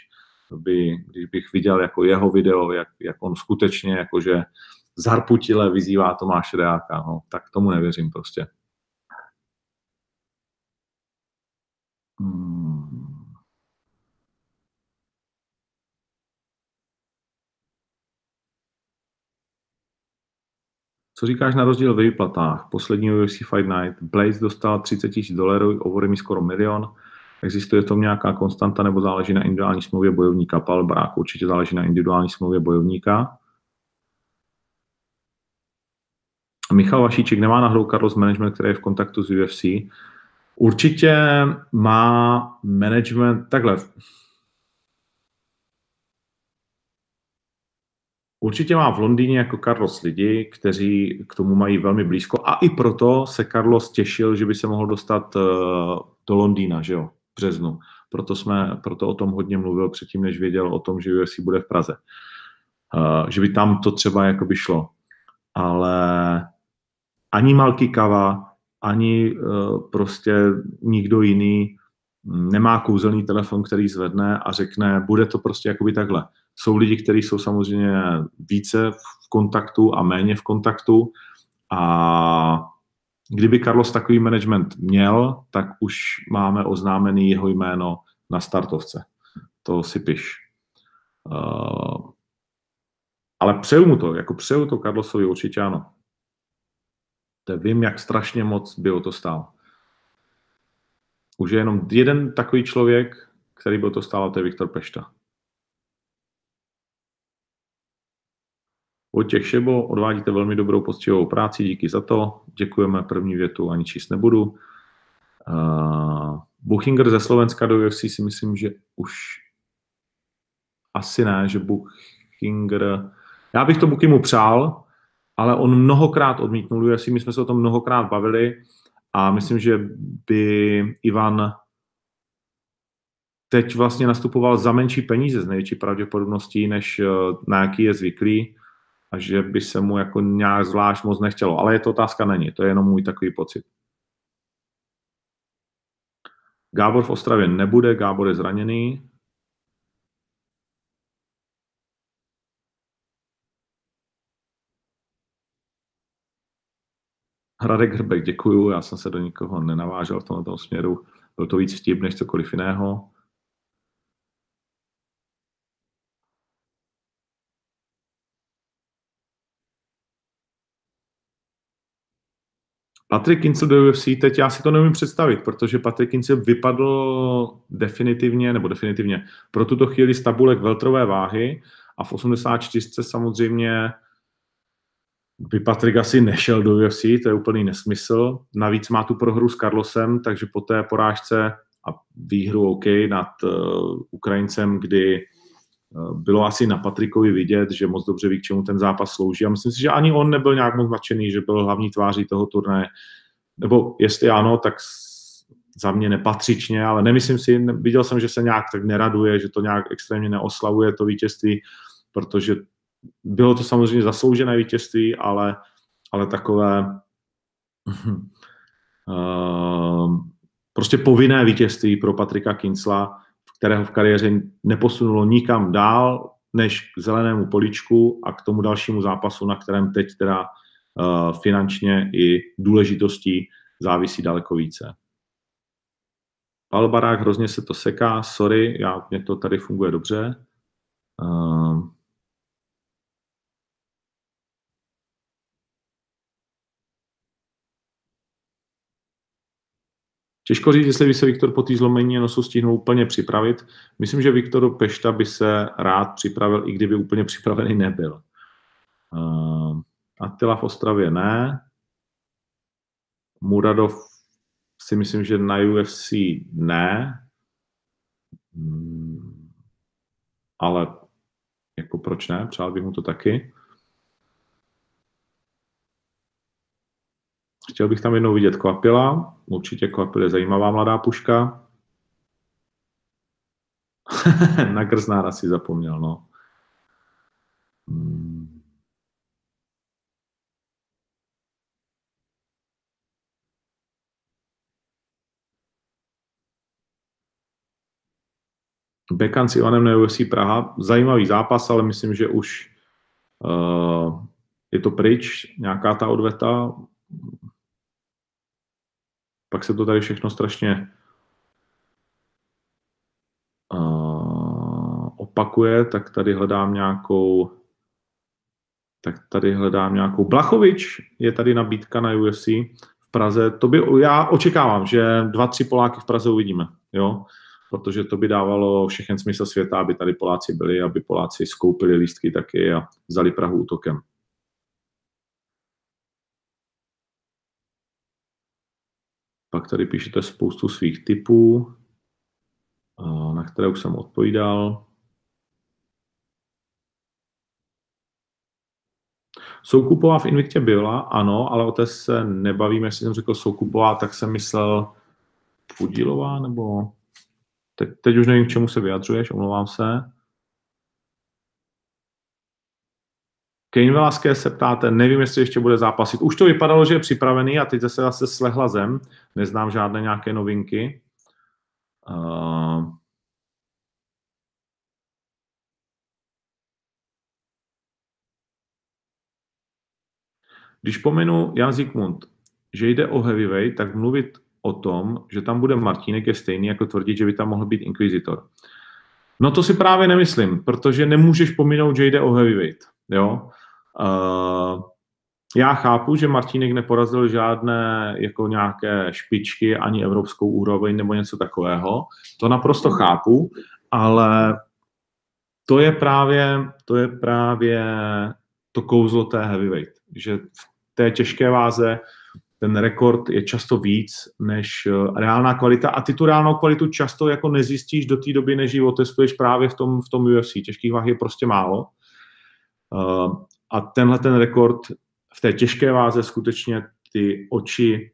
by, když bych viděl jako jeho video, jak, jak on skutečně jakože zarputile vyzývá Tomáše Deáka. No, tak tomu nevěřím prostě. Hmm. Co říkáš na rozdíl ve výplatách? Poslední UFC Fight Night. Blaze dostal 30 tisíc dolarů, over mi skoro milion. Existuje v tom nějaká konstanta nebo záleží na individuální smlouvě bojovníka? Pal Brák určitě záleží na individuální smlouvě bojovníka. Michal Vašíček nemá náhodou Carlos Management, který je v kontaktu s UFC. Určitě má management, takhle, Určitě má v Londýně jako Carlos lidi, kteří k tomu mají velmi blízko a i proto se Carlos těšil, že by se mohl dostat eh, do Londýna, že jo, v březnu. Proto, jsme, proto o tom hodně mluvil předtím, než věděl o tom, že UFC bude v Praze. Uh, že by tam to třeba jako by šlo. Ale ani Malky Kava, ani uh, prostě nikdo jiný nemá kouzelný telefon, který zvedne a řekne, bude to prostě jakoby takhle. Jsou lidi, kteří jsou samozřejmě více v kontaktu a méně v kontaktu a kdyby Carlos takový management měl, tak už máme oznámený jeho jméno na startovce. To si piš. Uh, ale přeju mu to, jako přeju to Carlosovi určitě ano. To vím, jak strašně moc by o to stál. Už je jenom jeden takový člověk, který by o to stál, a to je Viktor Pešta. Vojtěch Šebo, odvádíte velmi dobrou poctivou práci, díky za to. Děkujeme, první větu ani číst nebudu. Uh, Buchinger ze Slovenska do UFC si myslím, že už asi ne, že Buchinger... Já bych to Bukimu přál, ale on mnohokrát odmítnul UFC, my jsme se o tom mnohokrát bavili a myslím, že by Ivan teď vlastně nastupoval za menší peníze z největší pravděpodobností, než eh, na jaký je zvyklý a že by se mu jako nějak zvlášť moc nechtělo. Ale je to otázka není, to je jenom můj takový pocit. Gábor v Ostravě nebude, Gábor je zraněný. Hradek Hrbek, děkuju, já jsem se do nikoho nenavážel v tomto směru. Byl to víc vtip než cokoliv jiného. Patrick Kincel do UFC, teď já si to nemůžu představit, protože Patrick Kincel vypadl definitivně, nebo definitivně, pro tuto chvíli z tabulek veltrové váhy a v 84 samozřejmě by Patrick asi nešel do UFC, to je úplný nesmysl. Navíc má tu prohru s Carlosem, takže po té porážce a výhru OK nad uh, Ukrajincem, kdy bylo asi na Patrikovi vidět, že moc dobře ví, k čemu ten zápas slouží. A myslím si, že ani on nebyl nějak moc nadšený, že byl hlavní tváří toho turnaje. Nebo jestli ano, tak za mě nepatřičně, ale nemyslím si, viděl jsem, že se nějak tak neraduje, že to nějak extrémně neoslavuje to vítězství, protože bylo to samozřejmě zasloužené vítězství, ale, ale takové uh, prostě povinné vítězství pro Patrika Kincla, kterého v kariéře neposunulo nikam dál, než k zelenému poličku a k tomu dalšímu zápasu, na kterém teď teda uh, finančně i důležitostí závisí daleko více. Pavel Barák, hrozně se to seká, sorry, já, mě to tady funguje dobře. Uh, Těžko říct, jestli by se Viktor po té zlomení nosu stihnul úplně připravit. Myslím, že Viktor Pešta by se rád připravil, i kdyby úplně připravený nebyl. Uh, Attila v Ostravě ne. Muradov si myslím, že na UFC ne. Hmm, ale jako proč ne? Přál bych mu to taky. Chtěl bych tam jednou vidět Kvapila. Určitě Kvapil je zajímavá mladá puška. Na Grznára si zapomněl, no. Hmm. Bekan s Ivanem na UFC Praha. Zajímavý zápas, ale myslím, že už uh, je to pryč, nějaká ta odveta pak se to tady všechno strašně uh, opakuje, tak tady hledám nějakou tak tady hledám nějakou. Blachovič je tady nabídka na UFC v Praze. To by, já očekávám, že dva, tři Poláky v Praze uvidíme, jo? protože to by dávalo všechen smysl světa, aby tady Poláci byli, aby Poláci skoupili lístky taky a vzali Prahu útokem. Pak tady píšete spoustu svých typů, na které už jsem odpovídal. Soukupová v Invictě byla, ano, ale o té se nebavíme. Jestli jsem řekl Soukupová, tak jsem myslel Pudílová, nebo teď, teď už nevím, k čemu se vyjadřuješ, omlouvám se. Kane Velasquez se ptáte, nevím, jestli ještě bude zápasit. Už to vypadalo, že je připravený a teď se zase slehla zem. Neznám žádné nějaké novinky. Uh, Když pomenu Jan Zikmund, že jde o heavyweight, tak mluvit o tom, že tam bude Martínek je stejný, jako tvrdit, že by tam mohl být Inquisitor. No to si právě nemyslím, protože nemůžeš pominout, že jde o heavyweight. Jo? Uh, já chápu, že Martínek neporazil žádné jako nějaké špičky, ani evropskou úroveň nebo něco takového. To naprosto chápu, ale to je právě, to je právě to kouzlo té heavyweight, že v té těžké váze ten rekord je často víc než eh, reálná kvalita a ty tu reálnou kvalitu často jako nezjistíš do té doby, než ji otestuješ právě v tom, v tom UFC. Těžkých váh je prostě málo. Uh, a tenhle ten rekord v té těžké váze skutečně ty oči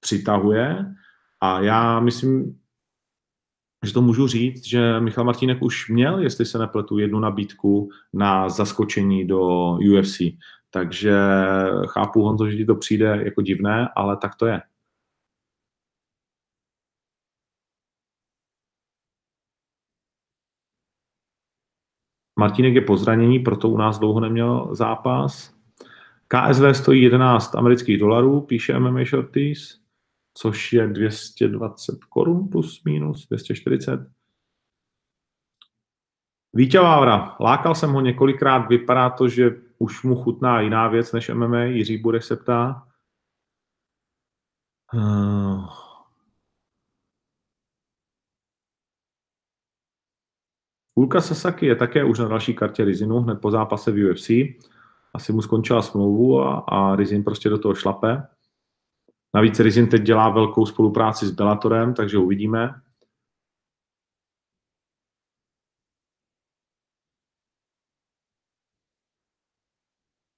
přitahuje a já myslím, že to můžu říct, že Michal Martínek už měl, jestli se nepletu, jednu nabídku na zaskočení do UFC. Takže chápu, Honzo, že ti to přijde jako divné, ale tak to je. Martínek je po zranění, proto u nás dlouho neměl zápas. KSV stojí 11 amerických dolarů, píše MMA Shorties, což je 220 korun plus minus, 240. Vítě Vávra, lákal jsem ho několikrát, vypadá to, že už mu chutná jiná věc než MMA, Jiří bude se ptá. Uh... Ulka Sasaki je také už na další kartě Rizinu, hned po zápase v UFC. Asi mu skončila smlouvu a, a Rizin prostě do toho šlape. Navíc Rizin teď dělá velkou spolupráci s Bellatorem, takže uvidíme.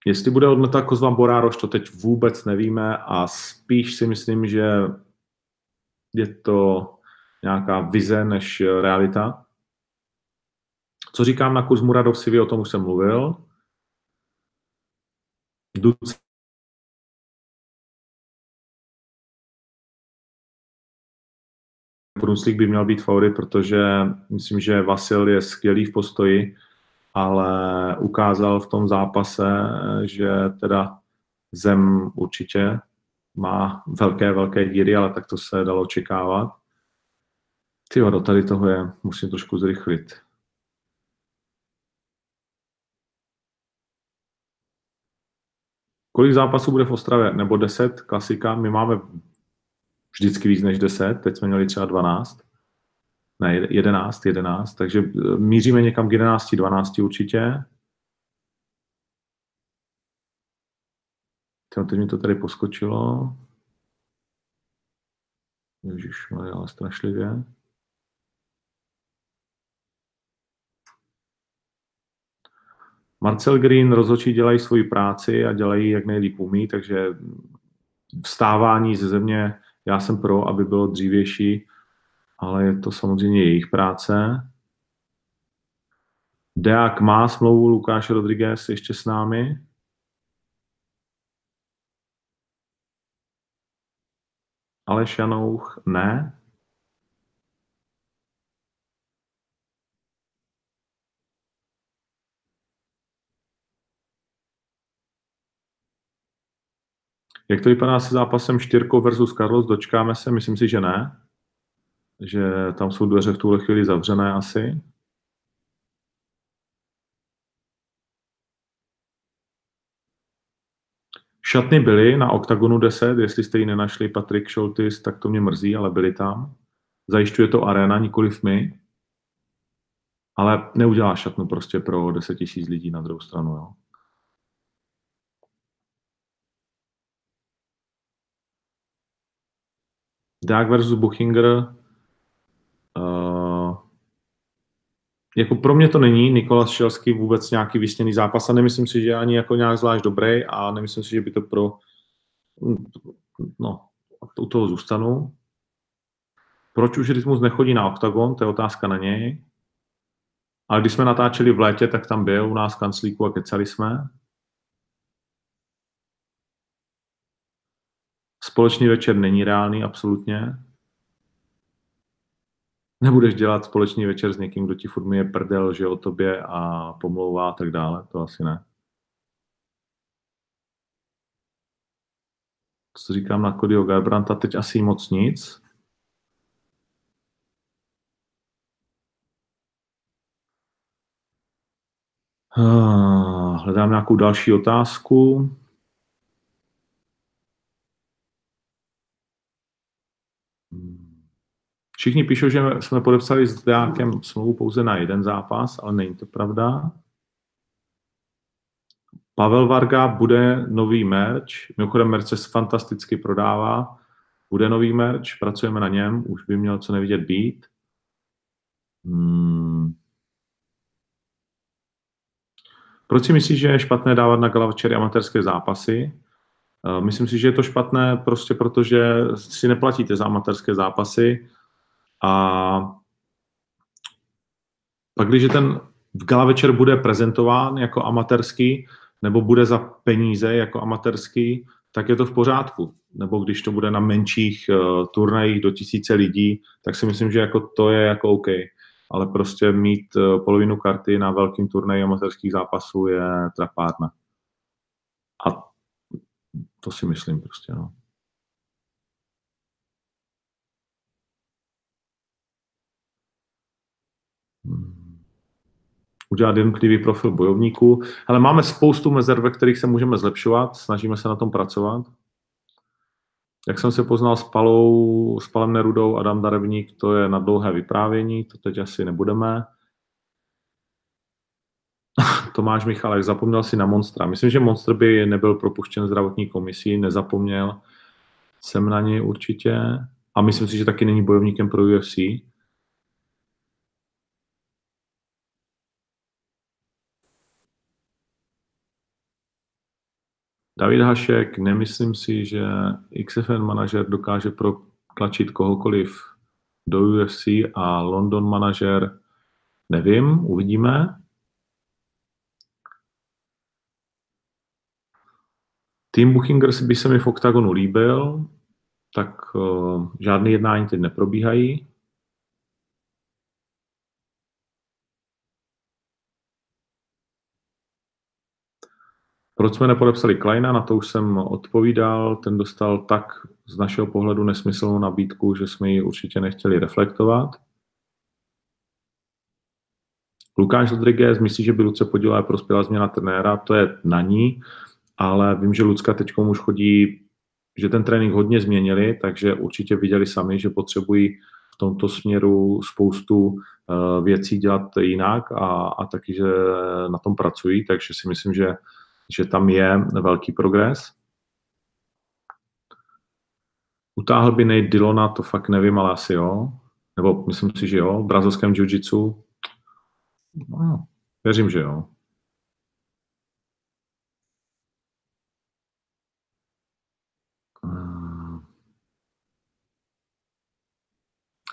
Jestli bude hodnota Kozvan Borároš, to teď vůbec nevíme a spíš si myslím, že je to nějaká vize než realita. Co říkám na Kuzmu Radovsivi, o tom už jsem mluvil. Duc Brunslik by měl být favorit, protože myslím, že Vasil je skvělý v postoji ale ukázal v tom zápase, že teda zem určitě má velké, velké díry, ale tak to se dalo očekávat. Ty do tady toho je, musím trošku zrychlit. Kolik zápasů bude v Ostravě? Nebo 10, klasika. My máme vždycky víc než 10, teď jsme měli třeba 12 ne, 11, 11, takže e, míříme někam k 11, 12 určitě. Teď mi to tady poskočilo. Ježiš, ale strašlivě. Marcel Green rozhodčí dělají svoji práci a dělají, jak nejlíp umí, takže vstávání ze země, já jsem pro, aby bylo dřívější, ale je to samozřejmě jejich práce. Deák má smlouvu, Lukáš Rodriguez ještě s námi. Aleš Janouch ne. Jak to vypadá se zápasem Štyrko versus Carlos? Dočkáme se? Myslím si, že ne že tam jsou dveře v tuhle chvíli zavřené asi. Šatny byly na OKTAGONu 10, jestli jste ji nenašli, Patrik Šoltis, tak to mě mrzí, ale byly tam. Zajišťuje to arena, nikoliv my. Ale neudělá šatnu prostě pro 10 tisíc lidí na druhou stranu. Jo. Dák versus Buchinger. Uh, jako pro mě to není Nikolas Šelský vůbec nějaký vysněný zápas a nemyslím si, že ani jako nějak zvlášť dobrý a nemyslím si, že by to pro no, u toho zůstanu. Proč už rytmus nechodí na OKTAGON, to je otázka na něj. Ale když jsme natáčeli v létě, tak tam byl u nás kanclíku a kecali jsme. Společný večer není reálný, absolutně. Nebudeš dělat společný večer s někým, kdo ti furt je prdel, že o tobě a pomlouvá a tak dále, to asi ne. Co říkám na Codyho Garbranta, teď asi moc nic. Ah, hledám nějakou další otázku. Všichni píšou, že jsme podepsali s Deákem smlouvu pouze na jeden zápas, ale není to pravda. Pavel Varga bude nový merch. Mimochodem merch se fantasticky prodává. Bude nový merch, pracujeme na něm, už by měl co nevidět být. Hmm. Proč si myslíš, že je špatné dávat na gala amatérské zápasy? Myslím si, že je to špatné prostě protože si neplatíte za amatérské zápasy a pak, když ten gala večer bude prezentován jako amatérský, nebo bude za peníze jako amatérský, tak je to v pořádku. Nebo když to bude na menších uh, turnajích do tisíce lidí, tak si myslím, že jako to je jako OK. Ale prostě mít uh, polovinu karty na velkým turnaji amatérských zápasů je trapárna. A to si myslím prostě, no. Udělat jednotlivý profil bojovníků. Ale máme spoustu mezer, ve kterých se můžeme zlepšovat, snažíme se na tom pracovat. Jak jsem se poznal s Palou, s Palem Nerudou, Adam Darevník, to je na dlouhé vyprávění, to teď asi nebudeme. Tomáš Michalek, zapomněl si na Monstra. Myslím, že Monster by nebyl propuštěn zdravotní komisí, nezapomněl jsem na něj určitě. A myslím si, že taky není bojovníkem pro UFC. David Hašek, nemyslím si, že XFN manažer dokáže protlačit kohokoliv do UFC a London manažer, nevím, uvidíme. Team Bookingers by se mi v OKTAGONu líbil, tak uh, žádné jednání teď neprobíhají. Proč jsme nepodepsali Kleina, na to už jsem odpovídal, ten dostal tak z našeho pohledu nesmyslnou nabídku, že jsme ji určitě nechtěli reflektovat. Lukáš Rodriguez myslí, že by Luce podílela prospěla změna trenéra, to je na ní ale vím, že Lucka teď už chodí, že ten trénink hodně změnili, takže určitě viděli sami, že potřebují v tomto směru spoustu uh, věcí dělat jinak a, a taky, že na tom pracují, takže si myslím, že, že tam je velký progres. Utáhl by Nate Dillona, to fakt nevím, ale asi jo. Nebo myslím si, že jo. V brazilském jiu-jitsu. No, věřím, že jo.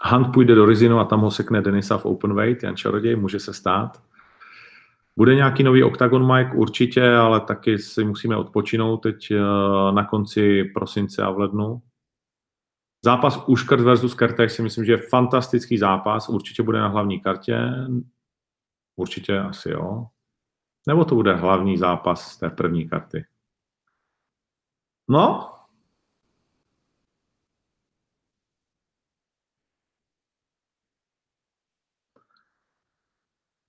Hunt půjde do Rizinu a tam ho sekne Denisa v open weight, Jan Čaroděj, může se stát. Bude nějaký nový Octagon Mike? Určitě, ale taky si musíme odpočinout teď eh, na konci prosince a v lednu. Zápas Uškrt versus Kertek si myslím, že je fantastický zápas. Určitě bude na hlavní kartě. Určitě asi jo. Nebo to bude hlavní zápas té první karty. No,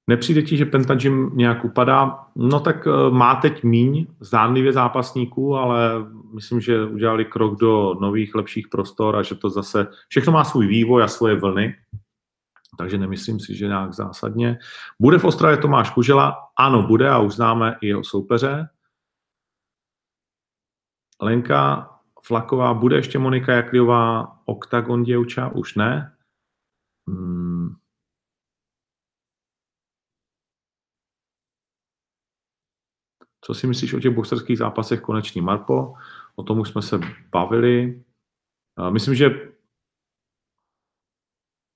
Nepřijde ti, že Pentagym nějak upadá? No tak eh, má teď míň zdánlivě zápasníků, ale myslím, že udělali krok do nových, lepších prostor a že to zase, všechno má svůj vývoj a svoje vlny, takže nemyslím si, že nějak zásadně. Bude v Ostravě Tomáš Kužela? Ano, bude a už známe i jeho soupeře. Lenka, Flaková, bude ještě Monika Jakliová, Octagon děvča, už ne. Hmm. Co si myslíš o těch boxerských zápasech konečný Marpo? O tom už jsme se bavili. Myslím, že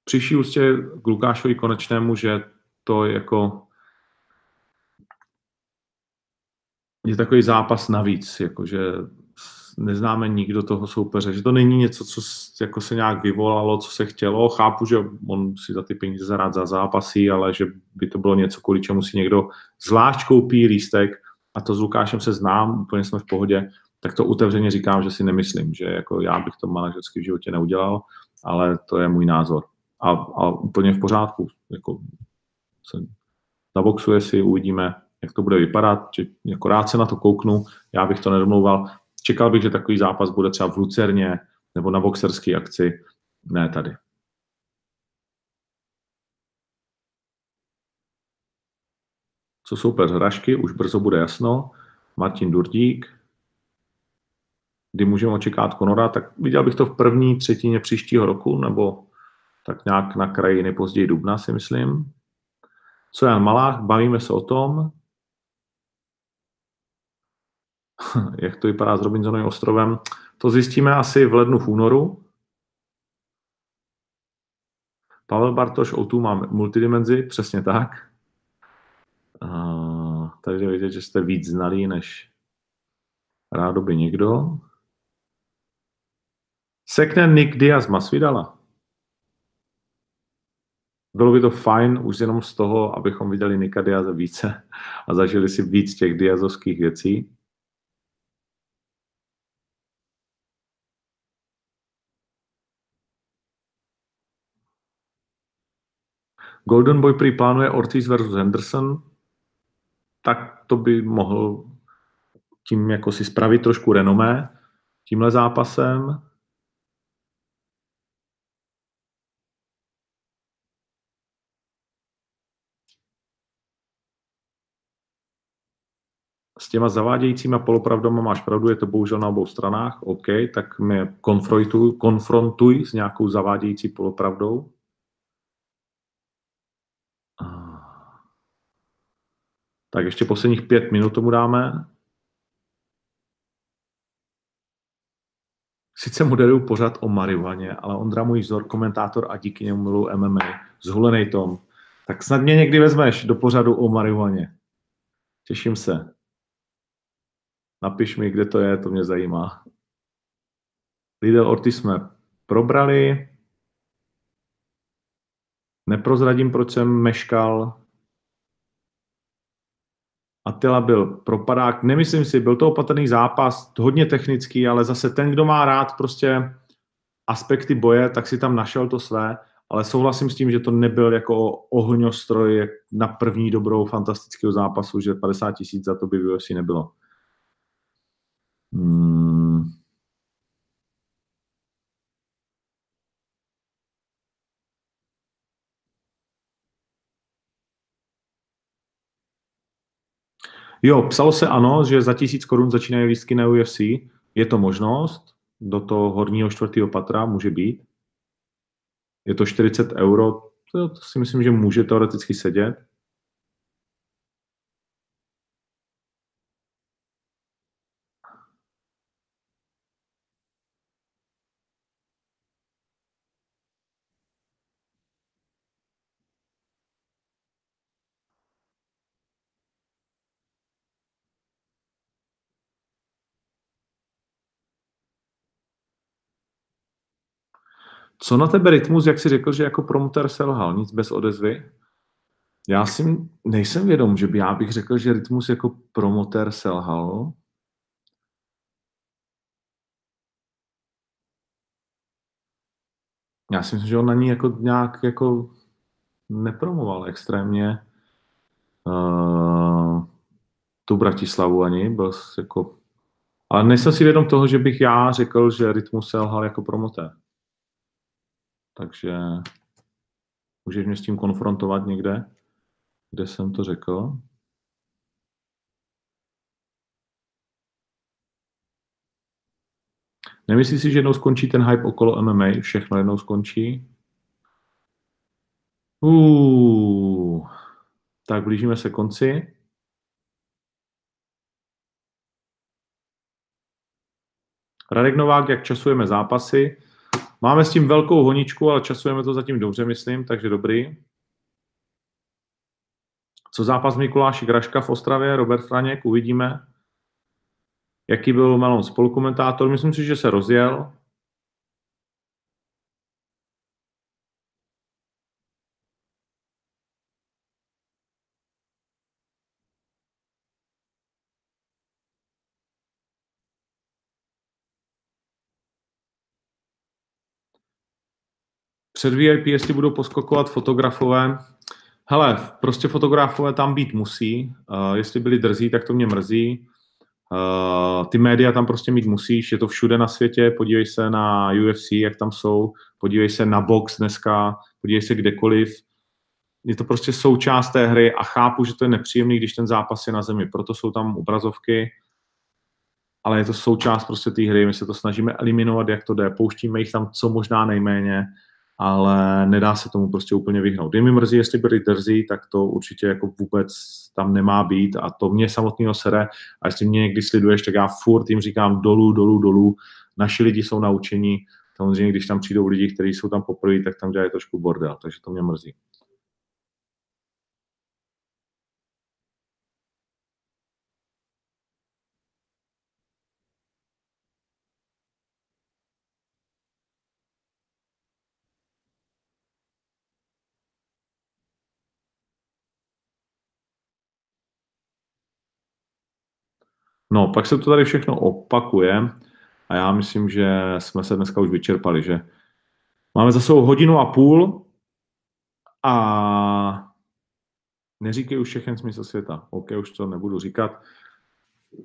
přiší ústě k Lukášovi konečnému, že to jako je takový zápas navíc, jakože neznáme nikdo toho soupeře, že to není něco, co jako se nějak vyvolalo, co se chtělo. Chápu, že on si za ty peníze zarád za zápasy, ale že by to bylo něco, kvůli čemu si někdo zvlášť koupí lístek a to s Lukášem se znám, úplně jsme v pohodě, tak to otevřeně říkám, že si nemyslím, že jako já bych to manažersky v životě neudělal, ale to je můj názor. A, a úplně v pořádku. Jako se zaboxuje si, uvidíme, jak to bude vypadat, že jako rád se na to kouknu, já bych to nedomlouval. Čekal bych, že takový zápas bude třeba v Lucerně nebo na boxerské akci, ne tady. Co soupeř Hrašky, už brzo bude jasno. Martin Durdík, kdy můžeme očekávat Konora, tak viděl bych to v první třetině příštího roku, nebo tak nějak na kraji nejpozději dubna, si myslím. Co Jan Malách, bavíme se o tom, jak to vypadá s Robinsonovým ostrovem. To zjistíme asi v lednu, v únoru. Pavel Bartoš o tu má multidimenzi, přesně tak. Uh, tady vidět, že jste víc znalí, než rádoby někdo. Sekne Nick Diaz Masvidala. Bylo by to fajn už jenom z toho, abychom viděli Nika Diaze více a zažili si víc těch diazovských věcí. Golden Boy prý plánuje Ortiz versus Henderson, tak to by mohl tím jako si spravit trošku renomé tímhle zápasem. S těma zavádějícíma polopravdama máš pravdu, je to bohužel na obou stranách, OK, tak mě konfrontuj, konfrontuj s nějakou zavádějící polopravdou. Tak ještě posledních pět minut tomu dáme. Sice moderuju pořád o marihuaně, ale Ondra můj vzor, komentátor a díky němu miluji MMA, zhulený Tom. Tak snad mě někdy vezmeš do pořadu o marihuaně. Těším se. Napiš mi, kde to je, to mě zajímá. Lidl Ortiz jsme probrali. Neprozradím, proč jsem meškal. Attila byl propadák. Nemyslím si, byl to opatrný zápas, hodně technický, ale zase ten, kdo má rád prostě aspekty boje, tak si tam našel to své, ale souhlasím s tím, že to nebyl jako ohňostroj na první dobrou fantastického zápasu, že 50 tisíc za to by v UFC nebylo. Hmm. Jo, psalo se ano, že za tisíc korun začínají lístky na UFC. Je to možnost, do toho horního čtvrtého patra může být. Je to 40 euro, to, to si myslím, že může teoreticky sedět. Co na tebe rytmus, jak jsi řekl, že jako promotor selhal, nic bez odezvy? Já si nejsem vědom, že by já bych řekl, že rytmus jako promotor selhal. Já si myslím, že on na ní jako nějak jako nepromoval extrémně uh, tu Bratislavu ani, byl jako ale nejsem si vědom toho, že bych já řekl, že Rytmus selhal jako promotér. Takže můžeš mě s tím konfrontovat někde, kde jsem to řekl. Nemyslíš si, že jednou skončí ten hype okolo MMA? Všechno jednou skončí? Uh, tak blížíme se konci. Radek Novák, jak časujeme zápasy. Máme s tím velkou honičku, ale časujeme to zatím dobře, myslím, takže dobrý. Co zápas Mikuláši Graška v Ostravě, Robert Franěk, uvidíme. Jaký byl Melon spolukomentátor? Myslím si, že se rozjel. Před VIP, jestli budou poskokovat fotografové, hele, prostě fotografové tam být musí. Uh, jestli byli drzí, tak to mě mrzí. Uh, ty média tam prostě mít musíš, je to všude na světě, podívej se na UFC, jak tam jsou, podívej se na box dneska, podívej se kdekoliv. Je to prostě součást té hry a chápu, že to je nepříjemný, když ten zápas je na zemi, proto jsou tam obrazovky, ale je to součást prostě té hry, my se to snažíme eliminovat, jak to jde, pouštíme jich tam co možná nejméně, ale nedá se tomu prostě úplně vyhnout. Je mi mrzí, jestli byli drzí, tak to určitě jako vůbec tam nemá být a to mě samotného sere a jestli mě někdy sleduješ, tak já furt jim říkám dolů, dolů, dolů. Naši lidi jsou naučení, samozřejmě, když tam přijdou lidi, kteří jsou tam poprvé, tak tam dělají trošku bordel, takže to mě mrzí. No, pak se to tady všechno opakuje a já myslím, že jsme se dneska už vyčerpali, že máme za sebou hodinu a půl a neříkej už všechny smysl světa. OK, už to nebudu říkat.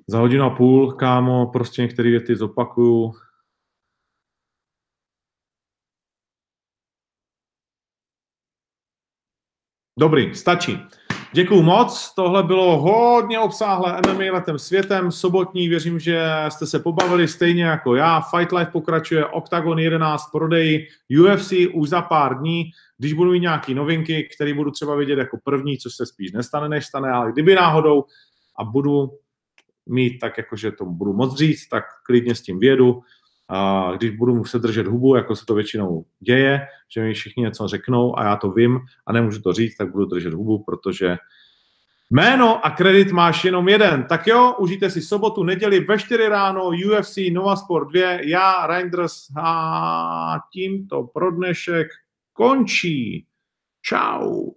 Za hodinu a půl, kámo, prostě některé věty zopakuju. Dobrý, stačí. Děkuju moc, tohle bylo hodně obsáhlé MMA letem světem, sobotní, věřím, že jste se pobavili stejně jako já. Fight Life pokračuje, Octagon 11 prodej, UFC už za pár dní, když budu mít nějaké novinky, které budu třeba vidět jako první, což se spíš nestane, než stane, ale kdyby náhodou a budu mít tak, jakože to budu moc říct, tak klidně s tím vědu. A když budu muset držet hubu, jako se to většinou děje, že mi všichni něco řeknou a já to vím a nemůžu to říct, tak budu držet hubu, protože jméno a kredit máš jenom jeden. Tak jo, užijte si sobotu, neděli ve 4 ráno, UFC Nova Sport 2, já, Reinders a tímto pro dnešek končí. Ciao.